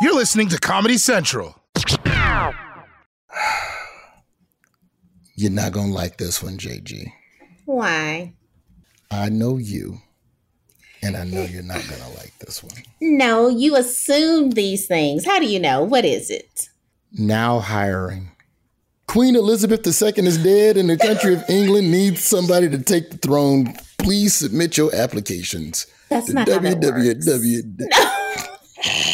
You're listening to Comedy Central. You're not going to like this one, JG. Why? I know you, and I know you're not going to like this one. No, you assume these things. How do you know? What is it? Now hiring. Queen Elizabeth II is dead, and the country of England needs somebody to take the throne. Please submit your applications. That's not how that works. www.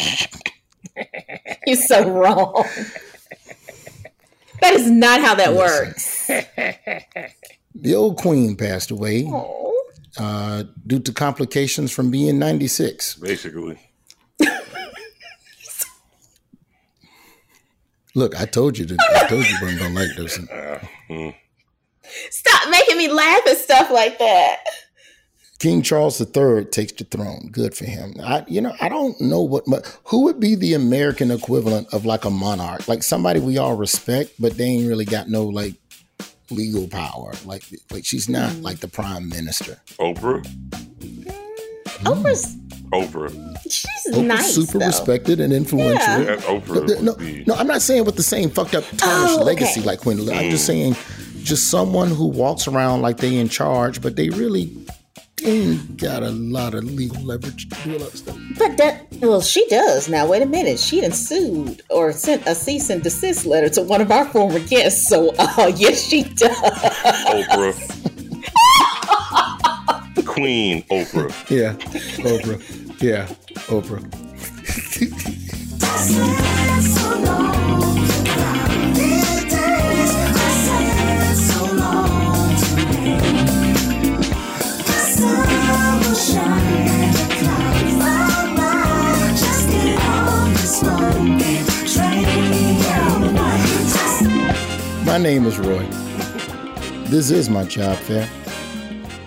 You're so wrong. That is not how that works. The old queen passed away Oh. uh, due to complications from being 96. Basically. Look, I told you, to, I told you, weren't gonna like this. Stop making me laugh at stuff like that. King Charles III takes the throne. Good for him. I, you know, I don't know what, but who would be the American equivalent of like a monarch, like somebody we all respect, but they ain't really got no like legal power. Like, like she's not hmm. like the prime minister. Oprah. Oprah's hmm. Oprah. she's Oprah's nice. super though. respected and influential. Yeah. Oprah. No, no, no, I'm not saying with the same fucked up tarnished Oh, okay. legacy like Queen Elizabeth. I'm just hmm. saying, just someone who walks around like they in charge, but they really ain't got a lot of legal leverage to do a lot of stuff. But that well, she does now. Wait a minute, she done sued or sent a cease and desist letter to one of our former guests. So, uh, yes, she does. Oprah. Queen Oprah. Yeah, Oprah. Yeah, Oprah. My name is Roy. This is my job fair.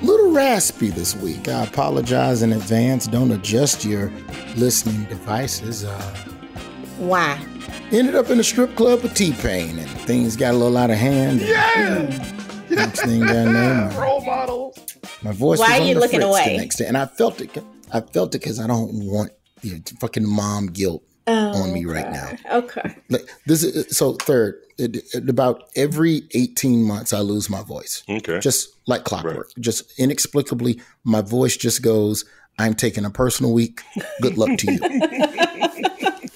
Little raspy this week. I apologize in advance. Don't adjust your listening devices. Uh, Why? ended up in a strip club with T Pain, and things got a little out of hand. Yeah. Next thing I know, my, Role models. my voice Why was are on you the looking fritz away? the next day, and I felt it. I felt it because I don't want you know, fucking mom guilt Oh on me right now. Okay. Like this is so third. It, it- about every eighteen months, I lose my voice. Okay. Just like clockwork. Just inexplicably, my voice just goes. I'm taking a personal week. Good luck to you.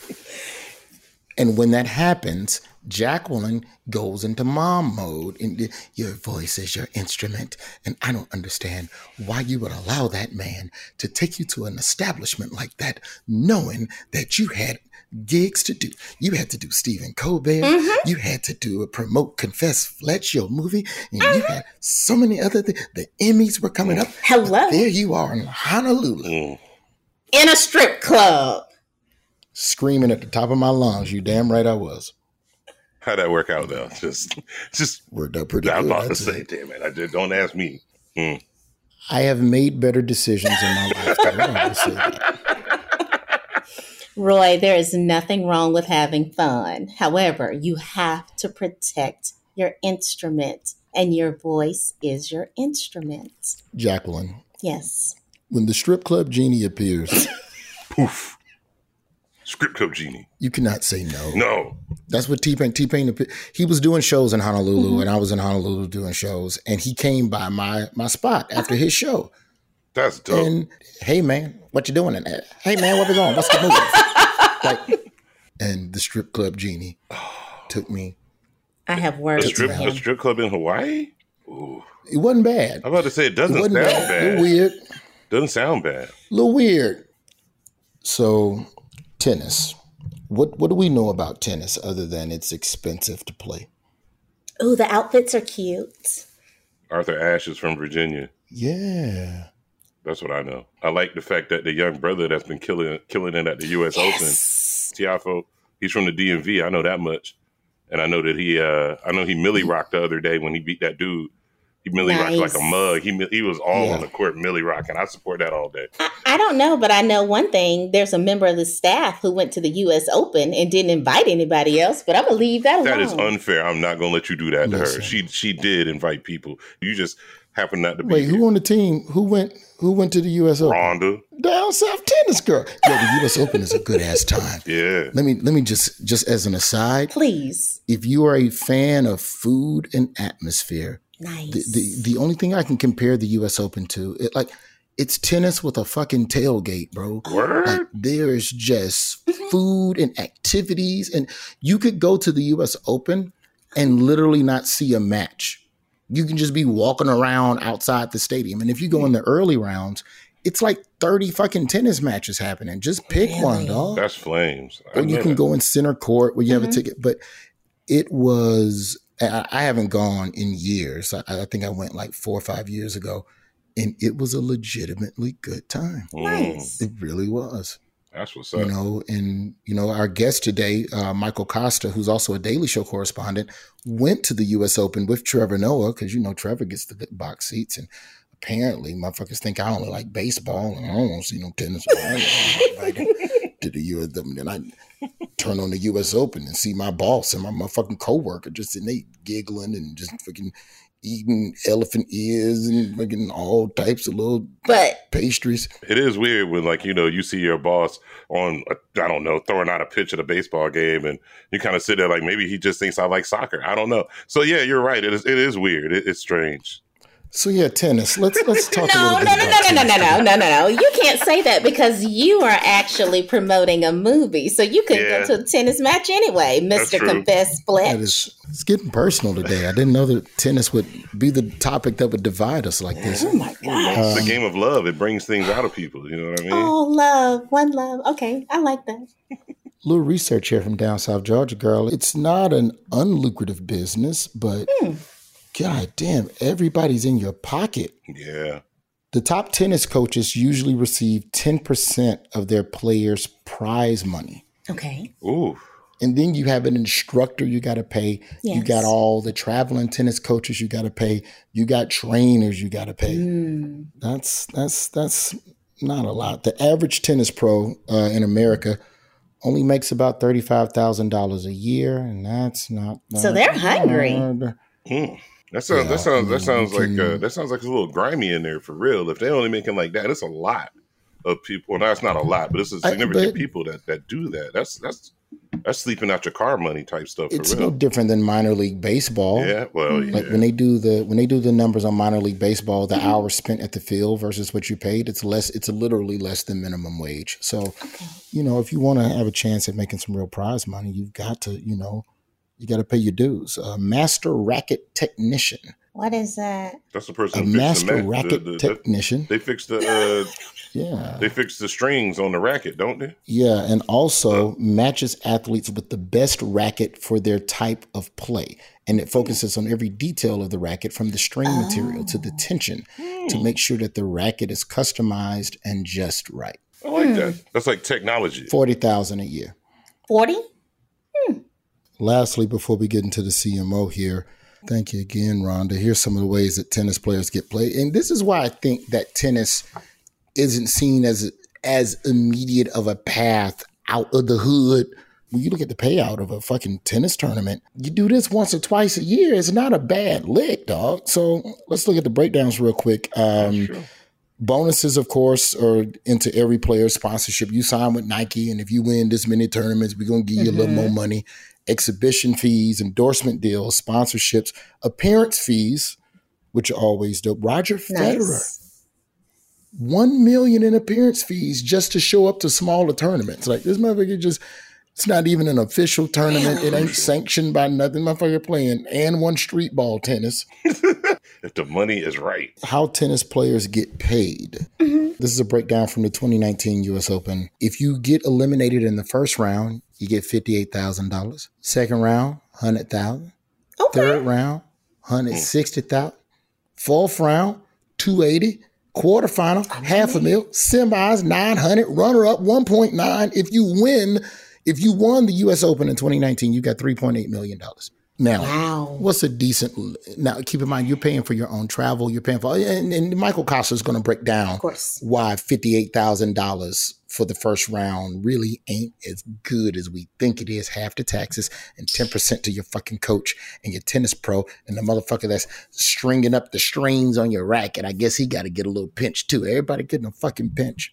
and when that happens, Jacqueline goes into mom mode. And your voice is your instrument. And I don't understand why you would allow that man to take you to an establishment like that, knowing that you had gigs to do. You had to do Stephen Colbert. You had to do a promote Confess Fletch, your movie. And you had so many other things. The Emmys were coming up. Hello. There you are in Honolulu, Mm. In a strip club. screaming at the top of my lungs. You damn right I was. How'd that work out though? Just, just. Worked out pretty I was good. about to say, say. damn it! I did. Don't ask me. Mm. I have made better decisions in my life. though. I wanna say that. Roy, there is nothing wrong with having fun. However, you have to protect your instrument, and your voice is your instrument. Jacqueline, Yes. when the strip club genie appears, Poof. Script club genie. you cannot say no. No. That's what T Pain. T Pain. He was doing shows in Honolulu, mm-hmm. and I was in Honolulu doing shows, and he came by my my spot after his show. That's dope. And hey man, what you doing in there? Hey man, where we going? What's the move? like, and the strip club genie took me. I have a words strip, a strip club in Hawaii? Ooh. It wasn't bad. I'm about to say it It doesn't wasn't sound bad. A little weird. Doesn't sound bad. A little weird. So, tennis. What what do we know about tennis other than it's expensive to play? Oh, the outfits are cute. Arthur Ashe is from Virginia. Yeah. That's what I know. I like the fact that the young brother that's been killing killing it at the U.S. Yes. Open, Tiafoe, he's from the DMV. I know that much, and I know that he, uh I know he millie rocked the other day when he beat that dude. He millie rocked like a mug. He he was all Yeah. on the court millie rocking. I support that all day. I, I don't know, but I know one thing. There's a member of the staff who went to the U.S. Open and didn't invite anybody else, but I'm going to leave that alone. That is unfair. I'm not gonna let you do that to Listen. her. She she did invite people. You just happen not to be Wait, who on the team? Who went? Who went to the U.S. Open? Rhonda. Down South tennis girl. Yeah, the U.S. Open is a good ass time. Yeah. Let me let me just just as an aside, Please. if you are a fan of food and atmosphere, Nice. the, the the only thing I can compare the U.S. Open to, it like it's tennis with a fucking tailgate, bro. Word. Like there is just food and activities, and you could go to the U.S. Open and literally not see a match. You can just be walking around outside the stadium, and if you go in the early rounds, it's like thirty fucking tennis matches happening. Just pick one, Really? dog. That's flames. I or you can that. go in center court where you have a Mhm. ticket. But it was I, I haven't gone in years. I, I think I went like four or five years ago, and it was a legitimately good time. Mm, nice. It really was. that's what's up. You know, and you know, our guest today, uh, Michael Kosta, who's also a Daily Show correspondent, went to the U.S. Open with Trevor Noah because you know Trevor gets the good box seats, and apparently, motherfuckers think I only like baseball and I don't want to see no tennis. I to the U.S. Open. Then I turn on the U.S. Open and see my boss and my motherfucking coworker just sitting there giggling and just fucking eating elephant ears and fucking all types of little But pastries. It is weird when, like, you know, you see your boss on, I I don't know, throwing out a pitch at a baseball game, and you kind of sit there like maybe he just thinks I like soccer. I don't know. So yeah, you're right. It is. It is weird. It, it's strange. So yeah, tennis. Let's let's talk a no, little no, bit no, about no, no, no, tennis no, no, no, no. You can't say that because you are actually promoting a movie. So you could Yeah. go to a tennis match ananyway, That's Mr. Confess That Split. is, it's getting personal today. I didn't know that tennis would be the topic that would divide us like this. Oh my God. it's Um, a game of love. It brings things out of people. You know what I mean? Oh, love. One love. Okay. I like that. little research here from down south Georgia, girl. It's not an unlucrative business, but god damn, everybody's in your pocket. Yeah. The top tennis coaches usually receive 10% of their players' prize money. Okay. Ooh. And then you have an instructor you got to pay. You got all the traveling tennis coaches you got to pay. You got trainers you got to pay. Mm. That's that's that's not a lot. The average tennis pro uh, in America only makes about thirty five thousand dollars a year, and that's not. So they're hungry. Mm. That sounds. Yeah, that sounds. That sounds you like. can- Uh, that sounds like it's a little grimy in there for real. If they're only making like that, it's a lot of people. Well, that's not a lot, but it's a I- significant but- people that that do that. That's that's that's sleeping out your car money type stuff for It's no different than minor league baseball. yeah. Well. Yeah. Like when they do the when they do the numbers on minor league baseball, the hours spent at the field versus what you paid, it's less. It's literally less than minimum wage. So, you know, if you want to have a chance at making some real prize money, you've got to, you know, you got to pay your dues. A master racket technician, What is that? that's the a person. who master the, ma- racket the, the, the, technician. They fix the. Uh, yeah, they fix the strings on the racket, don't they? yeah, and also matches athletes with the best racket for their type of play, and it focuses on every detail of the racket, from the string material to the tension, to make sure that the racket is customized and just right. I like that. That's like technology. Forty thousand a year. 40? Lastly, before we get into the CMO here, thank you again, Rhonda. Here's some of the ways that tennis players get played, and this is why I think that tennis isn't seen as as immediate of a path out of the hood. When you look at the payout of a fucking tennis tournament, you do this once or twice a year. It's not a bad lick, dog. So let's look at the breakdowns real quick. Um, bonuses, of course, are into every player's sponsorship. You sign with Nike, and if you win this many tournaments, we're gonna give you a little more money. Exhibition fees, endorsement deals, sponsorships, appearance fees, which are always dope. Roger Federer Nice. one million in appearance fees just to show up to smaller tournaments. Like this motherfucker just it's not even an official tournament. It ain't sanctioned by nothing. Motherfucker playing and one street ball tennis. if the money is right. How tennis players get paid. Mm-hmm. This is a breakdown from the 2019 US Open. If you get eliminated in the first round, you get $58,000. Second round, 100,000. Okay. Third round, 160,000. Fourth round, 280. Quarterfinal, half a mil. Semis, 900. Runner up, 1.9. If you win, if you won the U.S. Open in 2019, you got 3.8 million dollars. Now, wow. what's a decent? Now, keep in mind, you're paying for your own travel. You're paying for, and, and Michael Kosta is going to break down why fifty-eight thousand dollars for the first round really ain't as good as we think it is. Half the taxes and ten percent to your fucking coach and your tennis pro and the motherfucker that's stringing up the strings on your racket. I guess he got to get a little pinch too. Everybody getting a fucking pinch.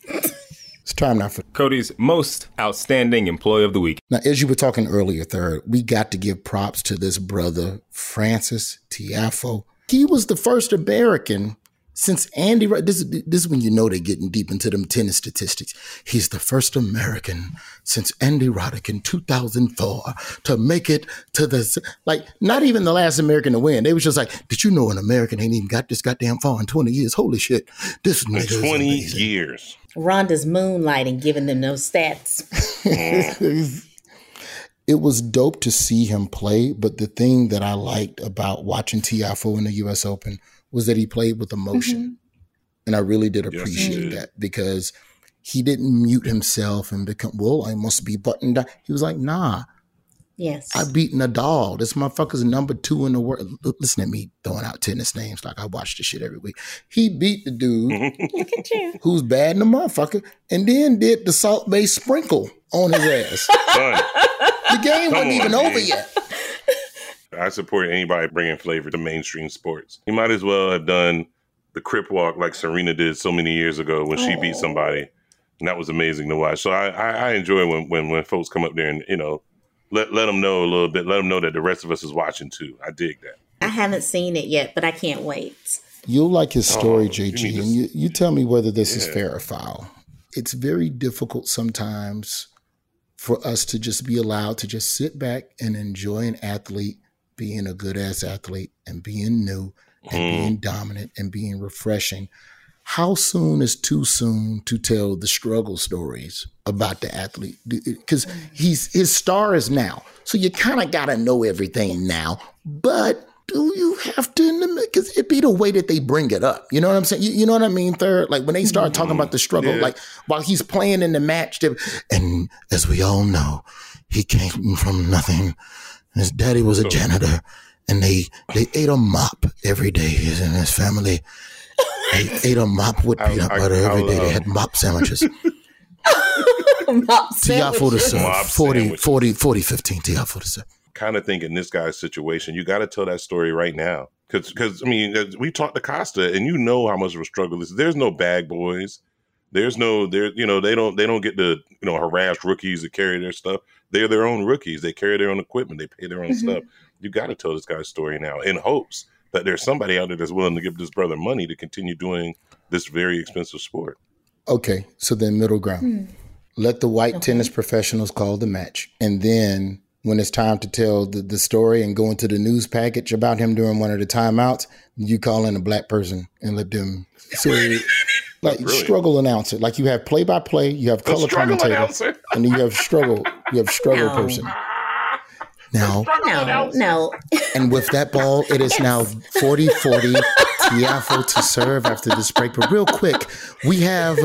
It's time now for Cody's most outstanding employee of the week. Now, as you were talking earlier, third, we got to give props to this brother, Francis Tiafoe. He was the first American since Andy. This, this is when you know they're getting deep into them tennis statistics. He's the first American since Andy Roddick in 2004 to make it to the like. Not even the last American to win. They was just like, "Did you know an American ain't even got this goddamn far in 20 years? Holy shit! This nigga 20 years." Rhonda's moonlighting, giving them those stats. it was dope to see him play, but the thing that I liked about watching Tiafoe in the U.S. Open was that he played with emotion, mm-hmm. and I really did appreciate yes, that because he didn't mute himself and become well. I must be buttoned down. He was like, Nah, Yes. I beat Nadal. This motherfucker's number two in the world. Listen to me throwing out tennis names like I watch this shit every week. He beat the dude who's bad in the motherfucker and then did the Salt Bae sprinkle on his ass. the game Come wasn't on, even man. over yet. I support anybody bringing flavor to mainstream sports. He might as well have done the crip walk like Serena did so many years ago when she beat oh. somebody. And that was amazing to watch. So I, I, I enjoy when, when, when folks come up there and, you know, let let them know a little bit. Let them know that the rest of us is watching too. I dig that. I haven't seen it yet, but I can't wait. You'll like his oh, story, oh, JG, you and you, you tell me whether this yeah. is fair or foul. It's very difficult sometimes for us to just be allowed to just sit back and enjoy an athlete being a good ass athlete and being new and mm. being dominant and being refreshing how soon is too soon to tell the struggle stories about the athlete? Because he's his star is now, so you kind of got to know everything now. But do you have to? Because it be the way that they bring it up. You know what I'm saying? You, you know what I mean? Third, like when they start talking about the struggle, yeah. like while he's playing in the match, and as we all know, he came from nothing. His daddy was a oh. janitor, and they they ate a mop every day, and his family I ate a mop with peanut I, butter I, every day. They uh, had mop sandwiches. mop sandwiches. to serve. 40, 40, 40, 15 Tiafoe to serve. Kind of think in this guy's situation, you got to tell that story right now. Because, because I mean, uh, we talked to Kosta, and you know how much of a struggle this is. There's no bag boys. There's no there. You know, they don't they don't get to you know harass rookies to carry their stuff. They're their own rookies. They carry their own equipment. They pay their own mm-hmm. stuff. You got to tell this guy's story now in hopes that there's somebody out there that's willing to give this brother money to continue doing this very expensive sport. Okay, so then middle ground. Hmm. Let the white okay. tennis professionals call the match. And then when it's time to tell the, the story and go into the news package about him during one of the timeouts, you call in a black person and let them so like struggle announcer. Like you have play by play, you have color commentator, and then you have struggle, you have struggle no. person. Now, no, no. And with that ball, it is now 40 40 Tiafoe to serve after this break. But real quick, we have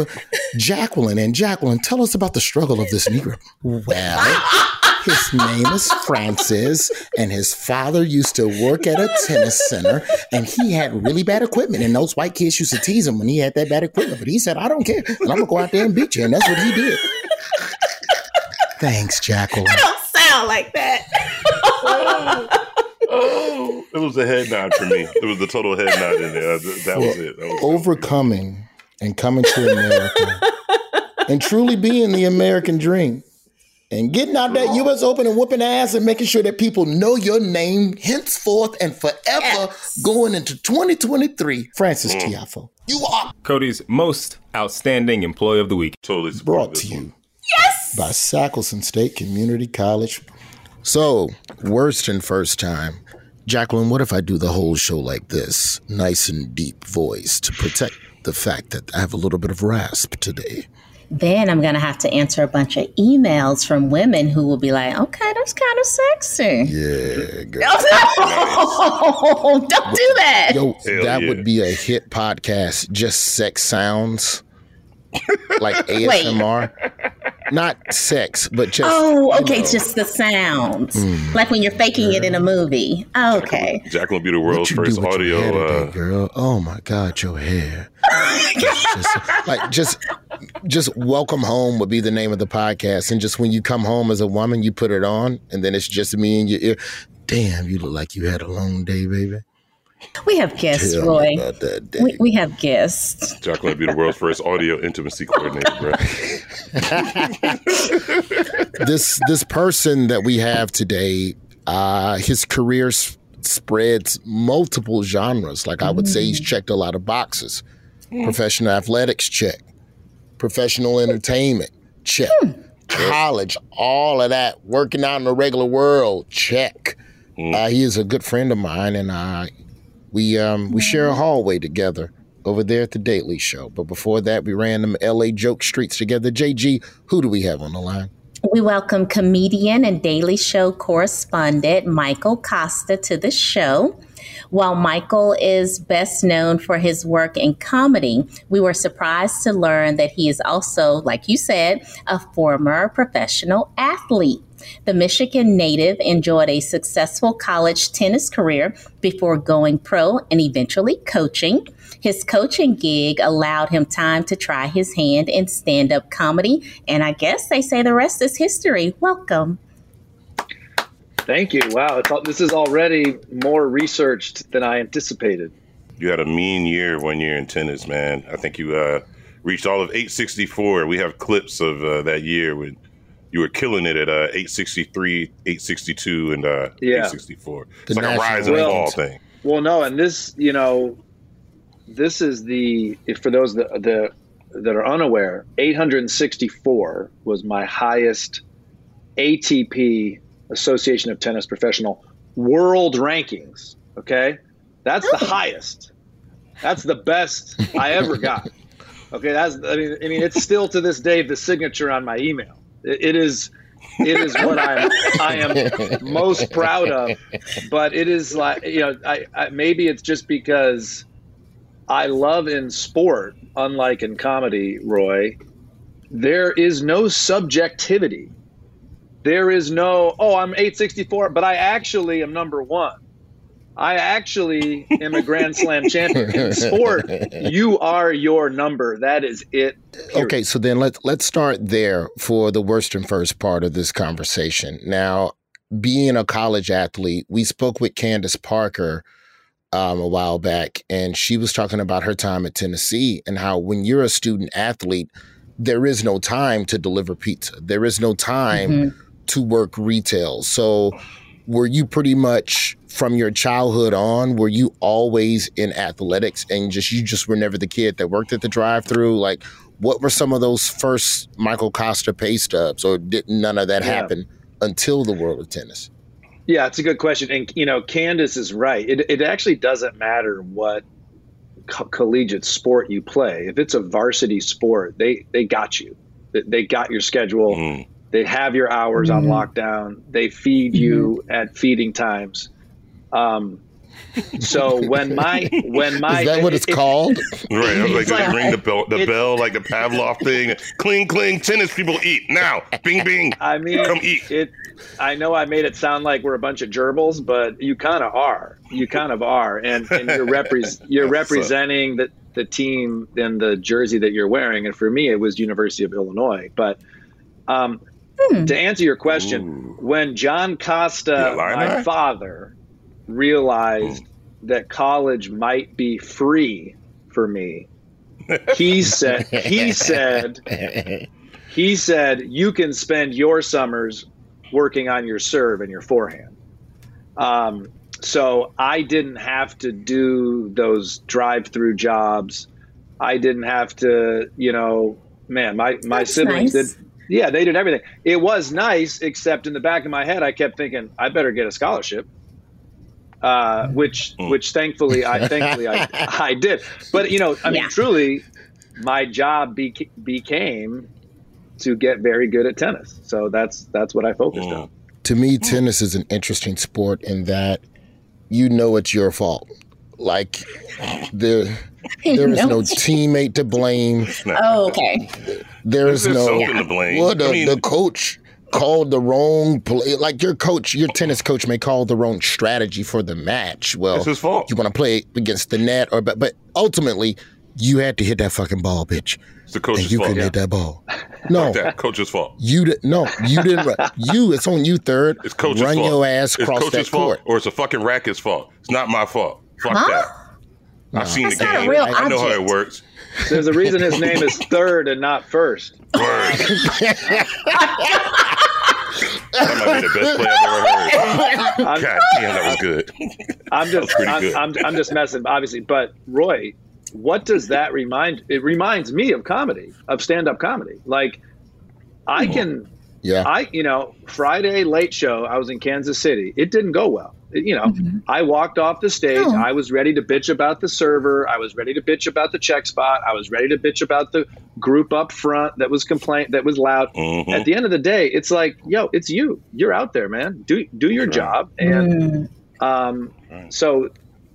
Jacqueline. And Jacqueline, tell us about the struggle of this Negro. Well, his name is Francis, and his father used to work at a tennis center, and he had really bad equipment. And those white kids used to tease him when he had that bad equipment. But he said, I don't care, and I'm gonna go out there and beat you. And that's what he did. Thanks, Jacqueline. I don't sound like that oh, it was a head nod for me. It was the total head nod in there. That well, was it. That was overcoming and coming to America and truly being the American dream. And getting out that U.S. Open and whooping ass and making sure that people know your name henceforth and forever Yes. going into 2023. Francis mm. Tiafoe, you are Cody's most outstanding employee of the week. Totally brought this to one. you by Sackleson State Community College. So, worst and first time. Jacqueline, what if I do the whole show like this? Nice and deep voice to protect the fact that I have a little bit of rasp today. Then I'm going to have to answer a bunch of emails from women who will be like, okay, that's kind of sexy. Yeah, girl. Oh, no, don't do that. Yo, Hell that yeah. would be a hit podcast. Just sex sounds, like ASMR. Not sex, but just. Oh, you okay, know, just the sounds. Like when you're faking it in a movie. Okay. Jacqueline will be the world's first with your hair audio. today, Uh, girl. Oh my God, your hair. Just, like just, just welcome home would be the name of the podcast, and just when you come home as a woman, you put it on, and then it's just me in your ear. Damn, you look like you had a long day, baby. We have guests, Tell Roy. about that day. We, we have guests. Jacqueline will be the world's first audio intimacy coordinator, bro. this this person that we have today, uh, his career s- spreads multiple genres. Like I would say, he's checked a lot of boxes. Professional athletics, check. Professional entertainment, check. College, all of that. Working out in the regular world, check. Uh, he is a good friend of mine, and uh, we um, we share a hallway together over there at the Daily Show. But before that, we ran them L.A. joke streets together. JG, who do we have on the line? We welcome comedian and Daily Show correspondent Michael Kosta to the show. While Michael is best known for his work in comedy, we were surprised to learn that he is also, like you said, a former professional athlete. The Michigan native enjoyed a successful college tennis career before going pro and eventually coaching. His coaching gig allowed him time to try his hand in stand up comedy, and I guess they say the rest is history. Welcome. Thank you. Wow, it's all, this is already more researched than I anticipated. You had a mean year one year in tennis, man. I think you uh, reached all of 864. We have clips of uh, that year when you were killing it at uh, 863, 862, and uh, Yeah. 864. It's The like a rise national and fall rankings. thing. Well, no, and this, you know, this is the if for those that the that are unaware, 864 was my highest ATP Association of Tennis Professional world rankings. Okay, that's the highest. That's the best I ever got. Okay, that's I mean I mean it's still to this day the signature on my email. It, is it is what I am I am most proud of. But it is like you know I, I maybe it's just because I love in sport, unlike in comedy, Roy. There is no subjectivity. There is no oh I'm 864, but I actually am number one. I actually am a Grand Slam champion. In sport, you are your number. That is it. period. Okay, so then let's let's start there for the worst and first part of this conversation. Now, being a college athlete, we spoke with Candace Parker um, a while back, and she was talking about her time at Tennessee and how when you're a student athlete, there is no time to deliver pizza. There is no time to work retail. So, were you pretty much from your childhood on? Were you always in athletics and just you just were never the kid that worked at the drive-through? Like, what were some of those first Michael Kosta pay stubs, or did none of that Yeah. happen until the world of tennis? Yeah, it's a good question. And, you know, Candace is right. It, it actually doesn't matter what co- collegiate sport you play. If it's a varsity sport, they, they got you. They, they got your schedule. Mm. They have your hours on lockdown. They feed you at feeding times. Um, so when my when my Is that what it's it- it- called? Right. I was like, like- ring the bell, the bell like the Pavlov thing. Cling, cling. Tennis people eat now. Bing, bing. I mean, Come eat. it. I know I made it sound like we're a bunch of gerbils, but you kind of are. You kind of are, and, and you're repres you're uh, representing the the team in the jersey that you're wearing. And for me, it was University of Illinois. But um, to answer your question, Ooh. when John Kosta, my father, realized that college might be free for me, he said he said he said you can spend your summers working on your serve and your forehand. Um, so I didn't have to do those drive-through jobs. I didn't have to, you know, man, my my That's siblings nice. did. Yeah, they did everything. It was nice, except in the back of my head, I kept thinking, I better get a scholarship. Uh, which, Mm. which thankfully, I thankfully I, I did. But you know, I mean, Yeah. truly, my job beca- became to get very good at tennis. So that's that's what I focused Mm. on. to me, tennis is an interesting sport in that you know it's your fault. Like there, there is no teammate to blame. Oh, okay. There is There's no something to blame. Well, the, I mean- the coach called the wrong play. Like your coach, your tennis coach may call the wrong strategy for the match. Well, It's his fault. You want to play against the net, or but but ultimately, you had to hit that fucking ball, bitch, It's the and coach's you fault. You couldn't hit that ball. No, That coach's fault. you did no, you didn't. run. You, it's on you. Third, It's coach's run fault. your ass it's across coach's that fault, court. or it's a fucking racket's fault. It's not my fault. Fuck Huh? that. I've seen That's the not a game. real I know how it works. There's a reason his name is third and not first. That might be the best play I've ever heard. I'm, God damn, that was good. I'm just I'm, good. I'm, I'm just messing, obviously. But Roy, what does that remind? It reminds me of comedy, of stand-up comedy. Like I can, Yeah, I you know, Friday late show. I was in Kansas City. It didn't go well. It- you know, I walked off the stage. Oh. I was ready to bitch about the server. I was ready to bitch about the check spot. I was ready to bitch about the group up front that was complaint that was loud. Mhm. At the end of the day, it's like, yo, it's you. You're out there, man. Do do your job. And Mm. um, so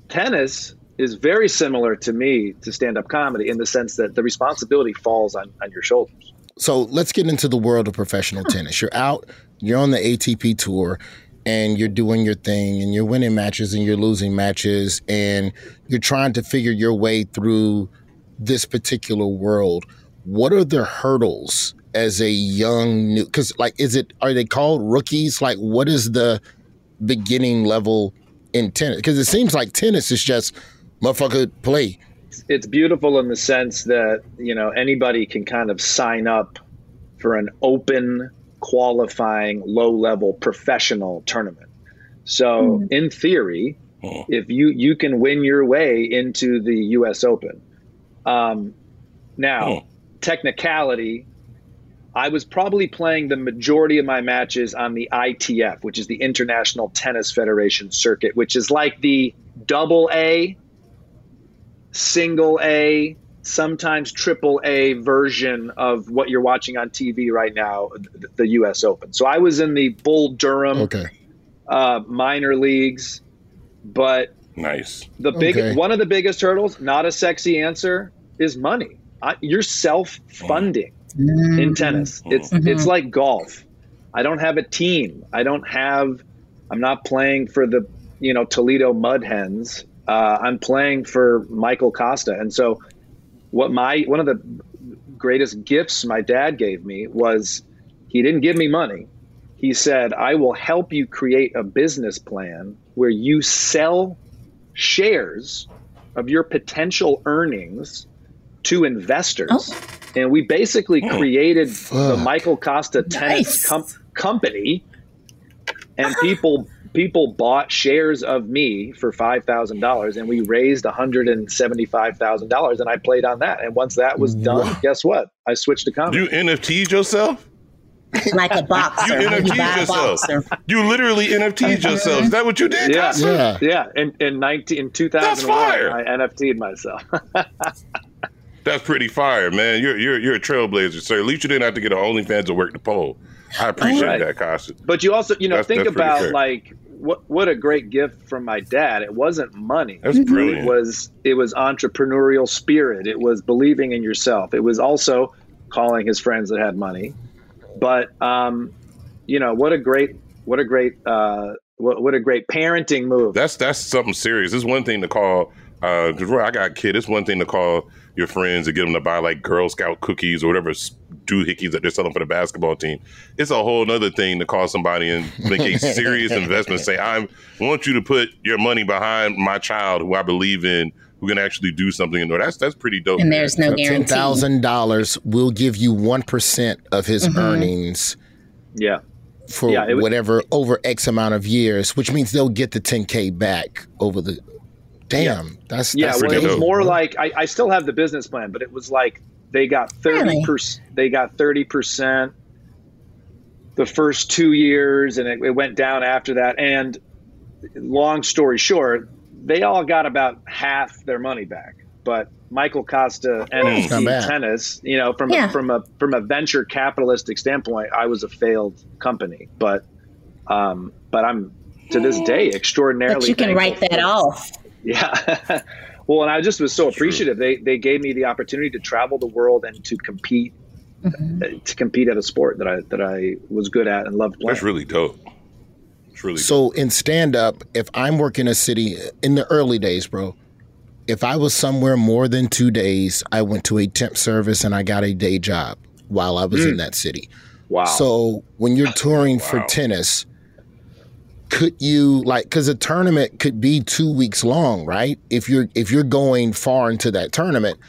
tennis is very similar to me to stand up comedy in the sense that the responsibility falls on, on your shoulders. So let's get into the world of professional tennis. You're out, you're on the ATP tour, and you're doing your thing, and you're winning matches and you're losing matches, and you're trying to figure your way through this particular world. What are the hurdles as a young new? Because like, is it are they called rookies? Like, what is the beginning level in tennis? Because it seems like tennis is just motherfucker play. It's beautiful in the sense that, you know, anybody can kind of sign up for an open, qualifying, low level professional tournament. So, mm-hmm. in theory, mm-hmm. if you you can win your way into the U.S. Open. Um, now, mm-hmm. technicality, I was probably playing the majority of my matches on the ITF, which is the International Tennis Federation circuit, which is like the double A, single A, sometimes triple A version of what you're watching on TV right now, the U.S. Open. So I was in the Bull Durham Okay. uh, minor leagues, but Nice. the big Okay. one of the biggest hurdles, not a sexy answer, is money. I, you're self funding mm. in tennis. Mm. It's mm-hmm. it's like golf. I don't have a team. I don't have. I'm not playing for the you know Toledo Mud Hens. Uh, I'm playing for Michael Kosta, and so what my one of the greatest gifts my dad gave me was he didn't give me money. He said, "I will help you create a business plan where you sell shares of your potential earnings to investors." And we basically created the Michael Kosta Tennis Nice. com- Company, and people people bought shares of me for five thousand dollars, and we raised one hundred and seventy five thousand dollars, and I played on that. And once that was done, Wow. guess what? I switched to comedy. You NFT'd yourself? Like a boxer. You when NFT'd buy yourself. boxer. You literally NFT'd yourself. Is that what you did? Yeah. Yeah. Yeah, in in nineteen in two thousand one. I NFT'd myself. That's pretty fire, man. You're you're you're a trailblazer, sir. At least you didn't have to get an OnlyFans to work the pole. I appreciate Right. that, Casa. but you also, you know, That's- think that's about like what what a great gift from my dad. It wasn't money. That's It brilliant. was it was entrepreneurial spirit. It was believing in yourself. It was also calling his friends that had money. But um, you know, what a great what a great uh what, what a great parenting move. That's that's something serious. It's one thing to call. Uh, 'cause, Roy, I got a kid. It's one thing to call your friends and get them to buy like Girl Scout cookies or whatever s- doohickeys that they're selling for the basketball team. It's a whole other thing to call somebody and make a serious investment. Say, I want you to put your money behind my child, who I believe in, who who can actually do something in there. That's that's pretty dope. And there's no guarantee. ten thousand dollars will give you one percent of his Mm-hmm. earnings Yeah. for Yeah, it would- whatever over X amount of years, which means they'll get the ten k back over the. Damn, that's Yeah, that's well, it was dope. more like I, I still have the business plan, but it was like they got thirty Really? percent. They got thirty percent the first two years, and it, it went down after that. And long story short, they all got about half their money back. But Michael Kosta and NFT tennis, you know, from Yeah. a, from a from a venture capitalistic standpoint, I was a failed company, but um, but I'm to this day extraordinarily. but you can write that off. Yeah. well, and I just was so appreciative. They they gave me the opportunity to travel the world and to compete Mm-hmm. uh, to compete at a sport that I that I was good at and loved playing. That's really dope. It's really So in stand up, if I'm working a city in the early days, bro, if I was somewhere more than two days, I went to a temp service and I got a day job while I was in that city. wow. So when you're touring for Wow. tennis, could you like because a tournament could be two weeks long, right? If you're if you're going far into that tournament,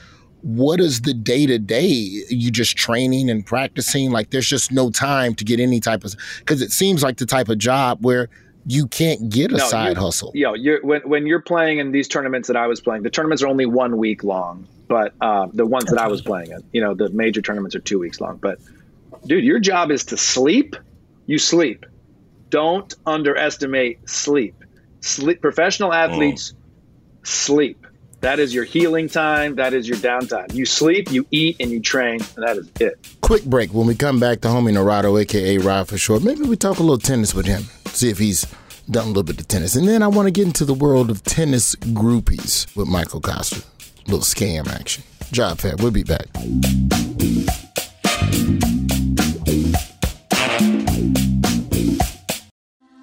what is the day to day? You just training and practicing? Like there's just no time to get any type of because it seems like the type of job where you can't get a No, side hustle. you know, you're, when when you're playing in these tournaments that I was playing, the tournaments are only one week long. But uh, the ones that I was playing in, you know, the major tournaments are two weeks long. But dude, your job is to sleep. You sleep. Don't underestimate sleep. Sleep. Professional athletes sleep. That is your healing time. That is your downtime. You sleep, you eat, and you train, and that is it. Quick break. When we come back, to homie Narado, aka Rod for short, maybe we talk a little tennis with him, see if he's done a little bit of tennis. And then I want to get into the world of tennis groupies with Michael Kosta. A little scam action. Job fair. We'll be back.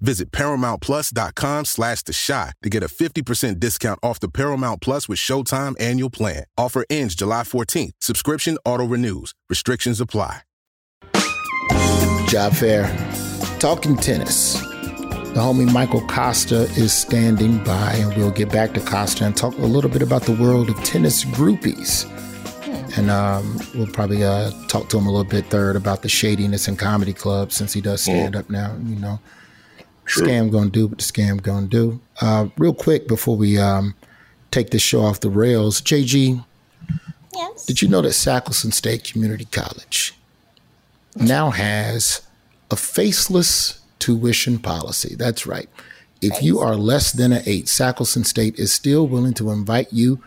Visit ParamountPlus.com slash The Chi to get a 50% discount off the Paramount Plus with Showtime annual plan. Offer ends July 14th. Subscription auto-renews. Restrictions apply. Job fair. Talking tennis. The homie Michael Kosta is standing by, and we'll get back to Kosta and talk a little bit about the world of tennis groupies. And um, we'll probably uh, talk to him a little bit third about the shadiness in comedy clubs since he does stand up now. You know, scam gonna do what the scam gonna do. Uh, real quick before we um, take this show off the rails, JG, Yes. did you know that Sackleson State Community College now has a faceless tuition policy? That's right. If you are less than an eight, Sackleson State is still willing to invite you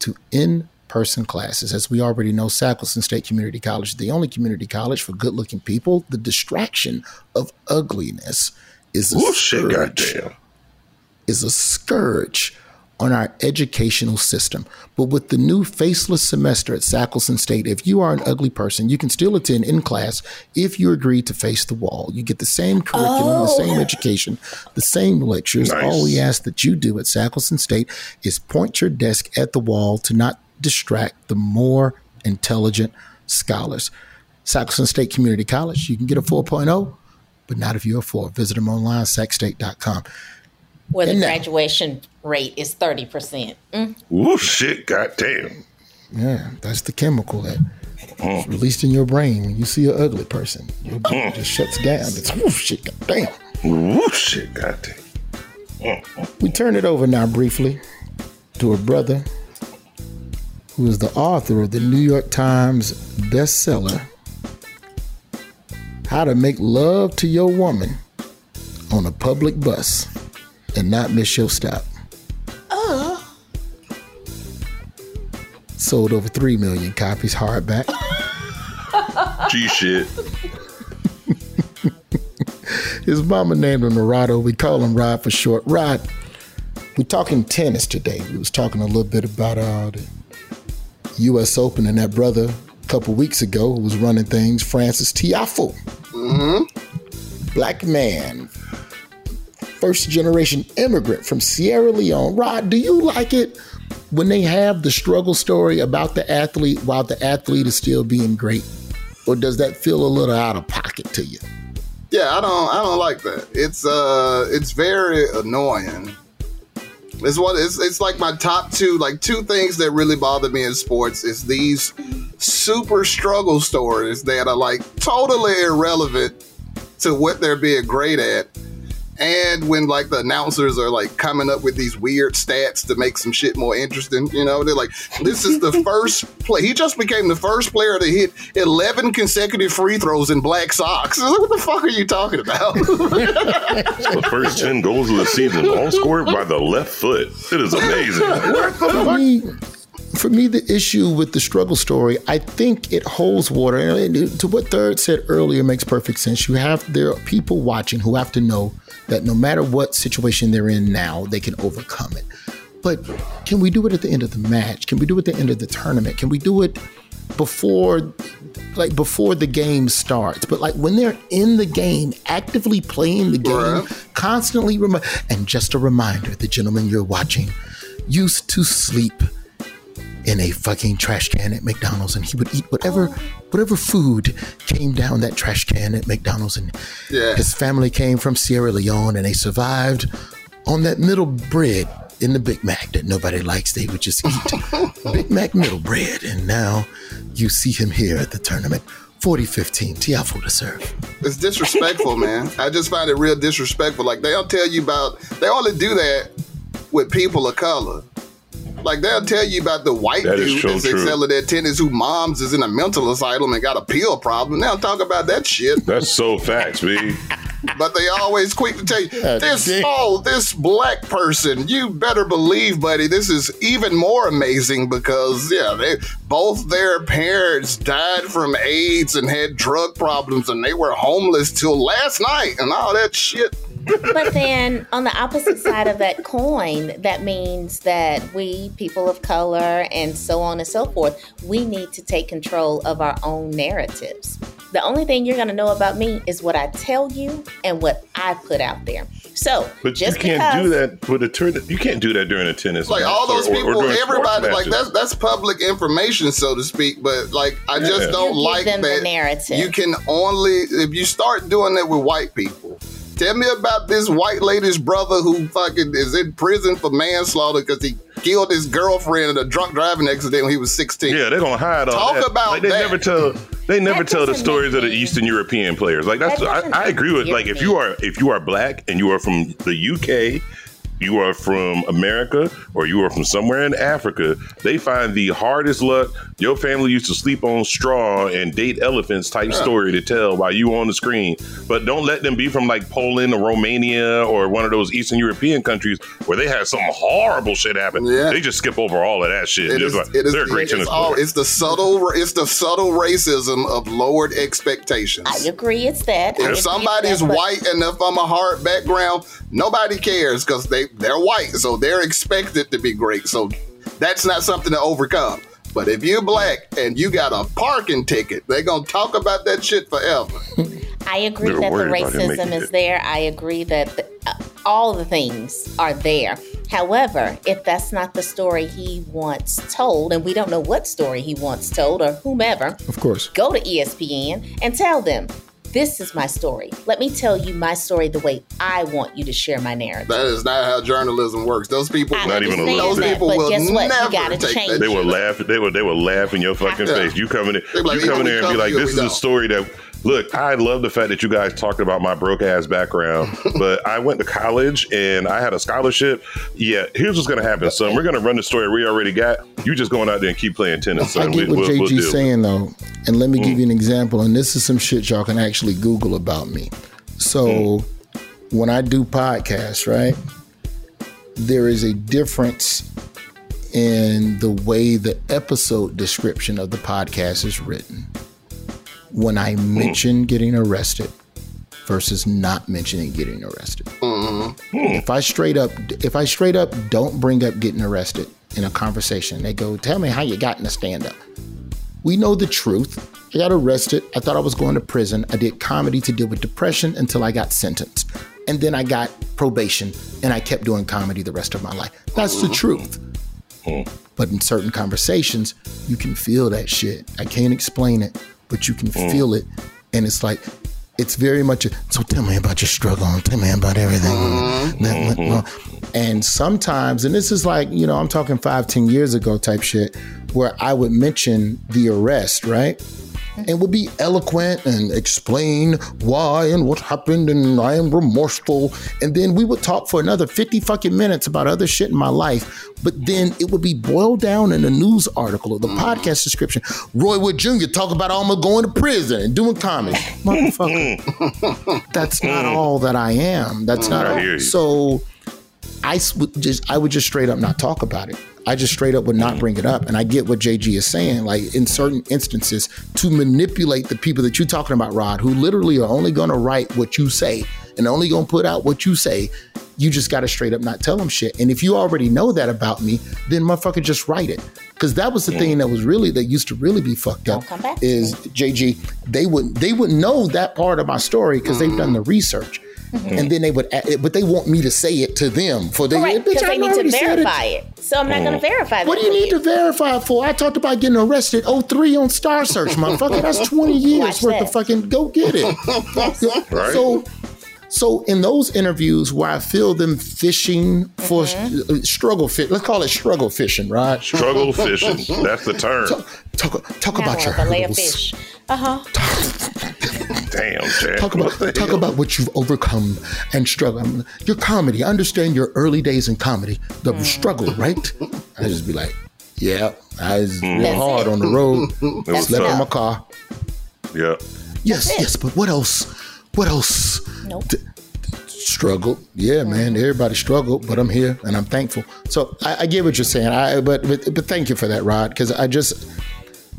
to in person classes. As we already know, Sackleson State Community College is the only community college for good looking people. The distraction of ugliness is a Oh shit, scourge goddamn. is a scourge on our educational system. But with the new faceless semester at Sackleson State, if you are an ugly person, you can still attend in class if you agree to face the wall. You get the same curriculum, the same oh. education, the same lectures. Nice. All we ask that you do at Sackleson State is point your desk at the wall to not distract the more intelligent scholars. Sackleson State Community College, you can get a 4.0 but not if you're a four. Visit them online, sacstate.com. Where the And now- graduation rate is 30%. Mm. Woo, shit, goddamn. Yeah, that's the chemical that that is released in your brain when you see an ugly person. Your brain just shuts down. It's whoosh, shit, damn. Woo, shit, goddamn. We turn it over now briefly to a brother who is the author of the New York Times bestseller, How to Make Love to Your Woman on a Public Bus and Not Miss Your Stop. Sold over 3 million copies hardback. G shit. His mama named him Narado. We call him Rod for short. Rod, we're talking tennis today. We was talking a little bit about uh, the U.S. Open and that brother a couple weeks ago who was running things, Frances Tiafoe. Black man, first generation immigrant from Sierra Leone. Rod, do you like it when they have the struggle story about the athlete while the athlete is still being great? Or does that feel a little out of pocket to you? Yeah, I don't I don't like that. It's uh it's very annoying. It's what it's it's like my top two like two things that really bother me in sports is these super struggle stories that are like totally irrelevant to what they're being great at. And when like the announcers are like coming up with these weird stats to make some shit more interesting, you know, they're like, this is the first play. He just became the first player to hit 11 consecutive free throws in black socks. It's like, what the fuck are you talking about? The first 10 goals of the season, all scored by the left foot. It is amazing. for me, for me, the issue with the struggle story, I think it holds water. And to what Third said earlier makes perfect sense. You have there are people watching who have to know that no matter what situation they're in now, they can overcome it. But can we do it at the end of the match? Can we do it at the end of the tournament? Can we do it before like before the game starts? But like when they're in the game, actively playing the game, constantly remi- and just a reminder, the gentleman you're watching used to sleep in a fucking trash can at McDonald's and he would eat whatever whatever food came down that trash can at McDonald's and Yeah. his family came from Sierra Leone and they survived on that middle bread in the Big Mac that nobody likes. They would just eat Big Mac middle bread and now you see him here at the tournament. 4015, Tiafoe to serve. It's disrespectful, man. I just find it real disrespectful. Like they'll tell you about they only do that with people of color. Like they'll tell you about the white That is dude so that's true. excelling their tennis whose moms is in a mental asylum and got a pill problem. They'll talk about that shit. That's so facts, B. But they always quick to tell you this damn. oh, this black person, you better believe, buddy, this is even more amazing because yeah, they both their parents died from AIDS and had drug problems and they were homeless till last night and all that shit. But then on the opposite side of that coin, that means that we, people of color, and so on and so forth, we need to take control of our own narratives. The only thing you're going to know about me is what I tell you and what I put out there. So, But just you can't because do that with a tournament. You can't do that during a tennis Like match all those or- or- or people, everybody, like matches. that's that's public information, so to speak. But like, I Yeah. just You don't give like them the that. narrative. You can only if you start doing that with white people. Tell me about this white lady's brother who fucking is in prison for manslaughter because he killed his girlfriend in a drunk driving accident when he was sixteen. Yeah, they're gonna hide all Talk that. about like, they that. never tell. They never That tell the stories of the Eastern European players. Like that's. That I, I agree with. make Like if you are if you are black and you are from the UK, you are from America, or you are from somewhere in Africa, they find the hardest luck. Your family used to sleep on straw and date elephants type story to tell while you on the screen. But don't let them be from like Poland or Romania or one of those Eastern European countries where they had some horrible shit happen. Yeah. They just skip over all of that shit. It Just is, like, it is, they're a great it's, tennis all, player. it's the subtle, it's the subtle racism of lowered expectations. I agree it's that. If it's somebody's that, white and they're from a hard background, nobody cares because they they're white, so they're expected to be great. So that's not something to overcome. But if you're black and you got a parking ticket, they're gonna talk about that shit forever. I agree They're that the worried about him racism is it. there. I agree that the, uh, all the things are there. However, if that's not the story he wants told, and we don't know what story he wants told or whomever, Of course. go to ESPN and tell them This is my story. Let me tell you my story the way I want you to share my narrative. That is not how journalism works. Those people, I Not even a little those bit. that, people but will guess what? You never gotta take change that They will shit. laugh. They will. They will laugh in your fucking Yeah. face. You coming in. Like, you coming in there and be like, "This is a story that." Look, I love the fact that you guys talked about my broke ass background, but I went to college and I had a scholarship. Yeah, here's what's gonna happen, son. We're gonna run the story we already got. You just going out there and keep playing tennis, I get We, what we'll, we'll JG's saying though, and let me give you an mm. example. And this is some shit y'all can actually Google about me. So mm. when I do podcasts, right, there is a difference in the way the episode description of the podcast is written. When I mm. mention getting arrested versus not mentioning getting arrested. Mm-hmm. If I straight up, if I straight up don't bring up getting arrested in a conversation, they go, "Tell me how you got in the stand up." We know the truth. I got arrested. I thought I was going to prison. I did comedy to deal with depression until I got sentenced, and then I got probation, and I kept doing comedy the rest of my life. That's the mm-hmm. truth. Mm-hmm. But in certain conversations, you can feel that shit. I can't explain it, but you can mm. feel it. And it's like, it's very much, a, so tell me about your struggle. Tell me about everything. Mm-hmm. That- that- mm-hmm. And sometimes, and this is like, you know, I'm talking five, ten years ago type shit, where I would mention the arrest, right? And would be eloquent and explain why and what happened and I am remorseful. And then we would talk for another 50 fucking minutes about other shit in my life. But then it would be boiled down in a news article or the podcast description. Roy Wood Jr. talk about almost going to prison and doing comedy. Motherfucker. That's not mm. all that I am. That's mm. not I all. hear you. So I s- would just I would just straight up not talk about it. I just straight up would not mm-hmm. bring it up. And I get what JG is saying. Like in certain instances, to manipulate the people that you're talking about, Rod, who literally are only going to write what you say and only going to put out what you say. You just got to straight up not tell them shit. And if you already know that about me, then motherfucker just write it. Because that was the thing that was really that used to really be fucked up. come back to Is JG? They would they would know that part of my story because they've done the research. And then they would, add, but they want me to say it to them for the Correct, bitch, because I they need to already said it. verify it. So I'm not going to verify that. What do you for need to verify for? I talked about getting arrested 03 on Star Search, motherfucker. That's 20 years Watch worth that. of fucking go get it. Right. So so in those interviews where I feel them fishing for Mm-hmm. uh, struggle fit, let's call it struggle fishing, right? Struggle fishing. That's the term. Talk talk Now about we're your a hurdles. fish. Uh huh. Damn, Chad. Talk about talk about what you've overcome and struggle. I'm- um, Your comedy. I understand your early days in comedy, the Mm. struggle, right? I just be like, yeah, I was mm. real hard it. on the road. was Slept in my car. Yeah. Yes, yes, but what else? What else? Nope. D- struggled. Yeah, man. Everybody struggled, but I'm here and I'm thankful. So I, I get what you're saying. I but but, but thank you for that, Rod, because I just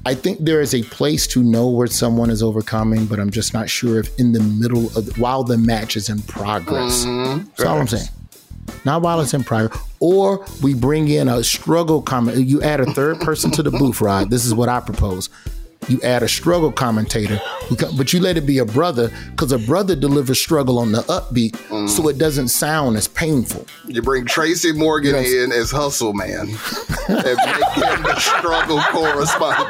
I think there is a place to know where someone is overcoming, but I'm just not sure if in the middle of while the match is in progress. Mm-hmm. That's all I'm saying. Not while it's in progress. Or we bring in a struggle comment. You add a third person to the booth, Rod. This is what I propose. You add a struggle commentator, who co- but you let it be a brother because a brother delivers struggle on the upbeat, so it doesn't sound as painful. You bring Tracy Morgan Yes. in as Hustle Man and make him the struggle correspondent.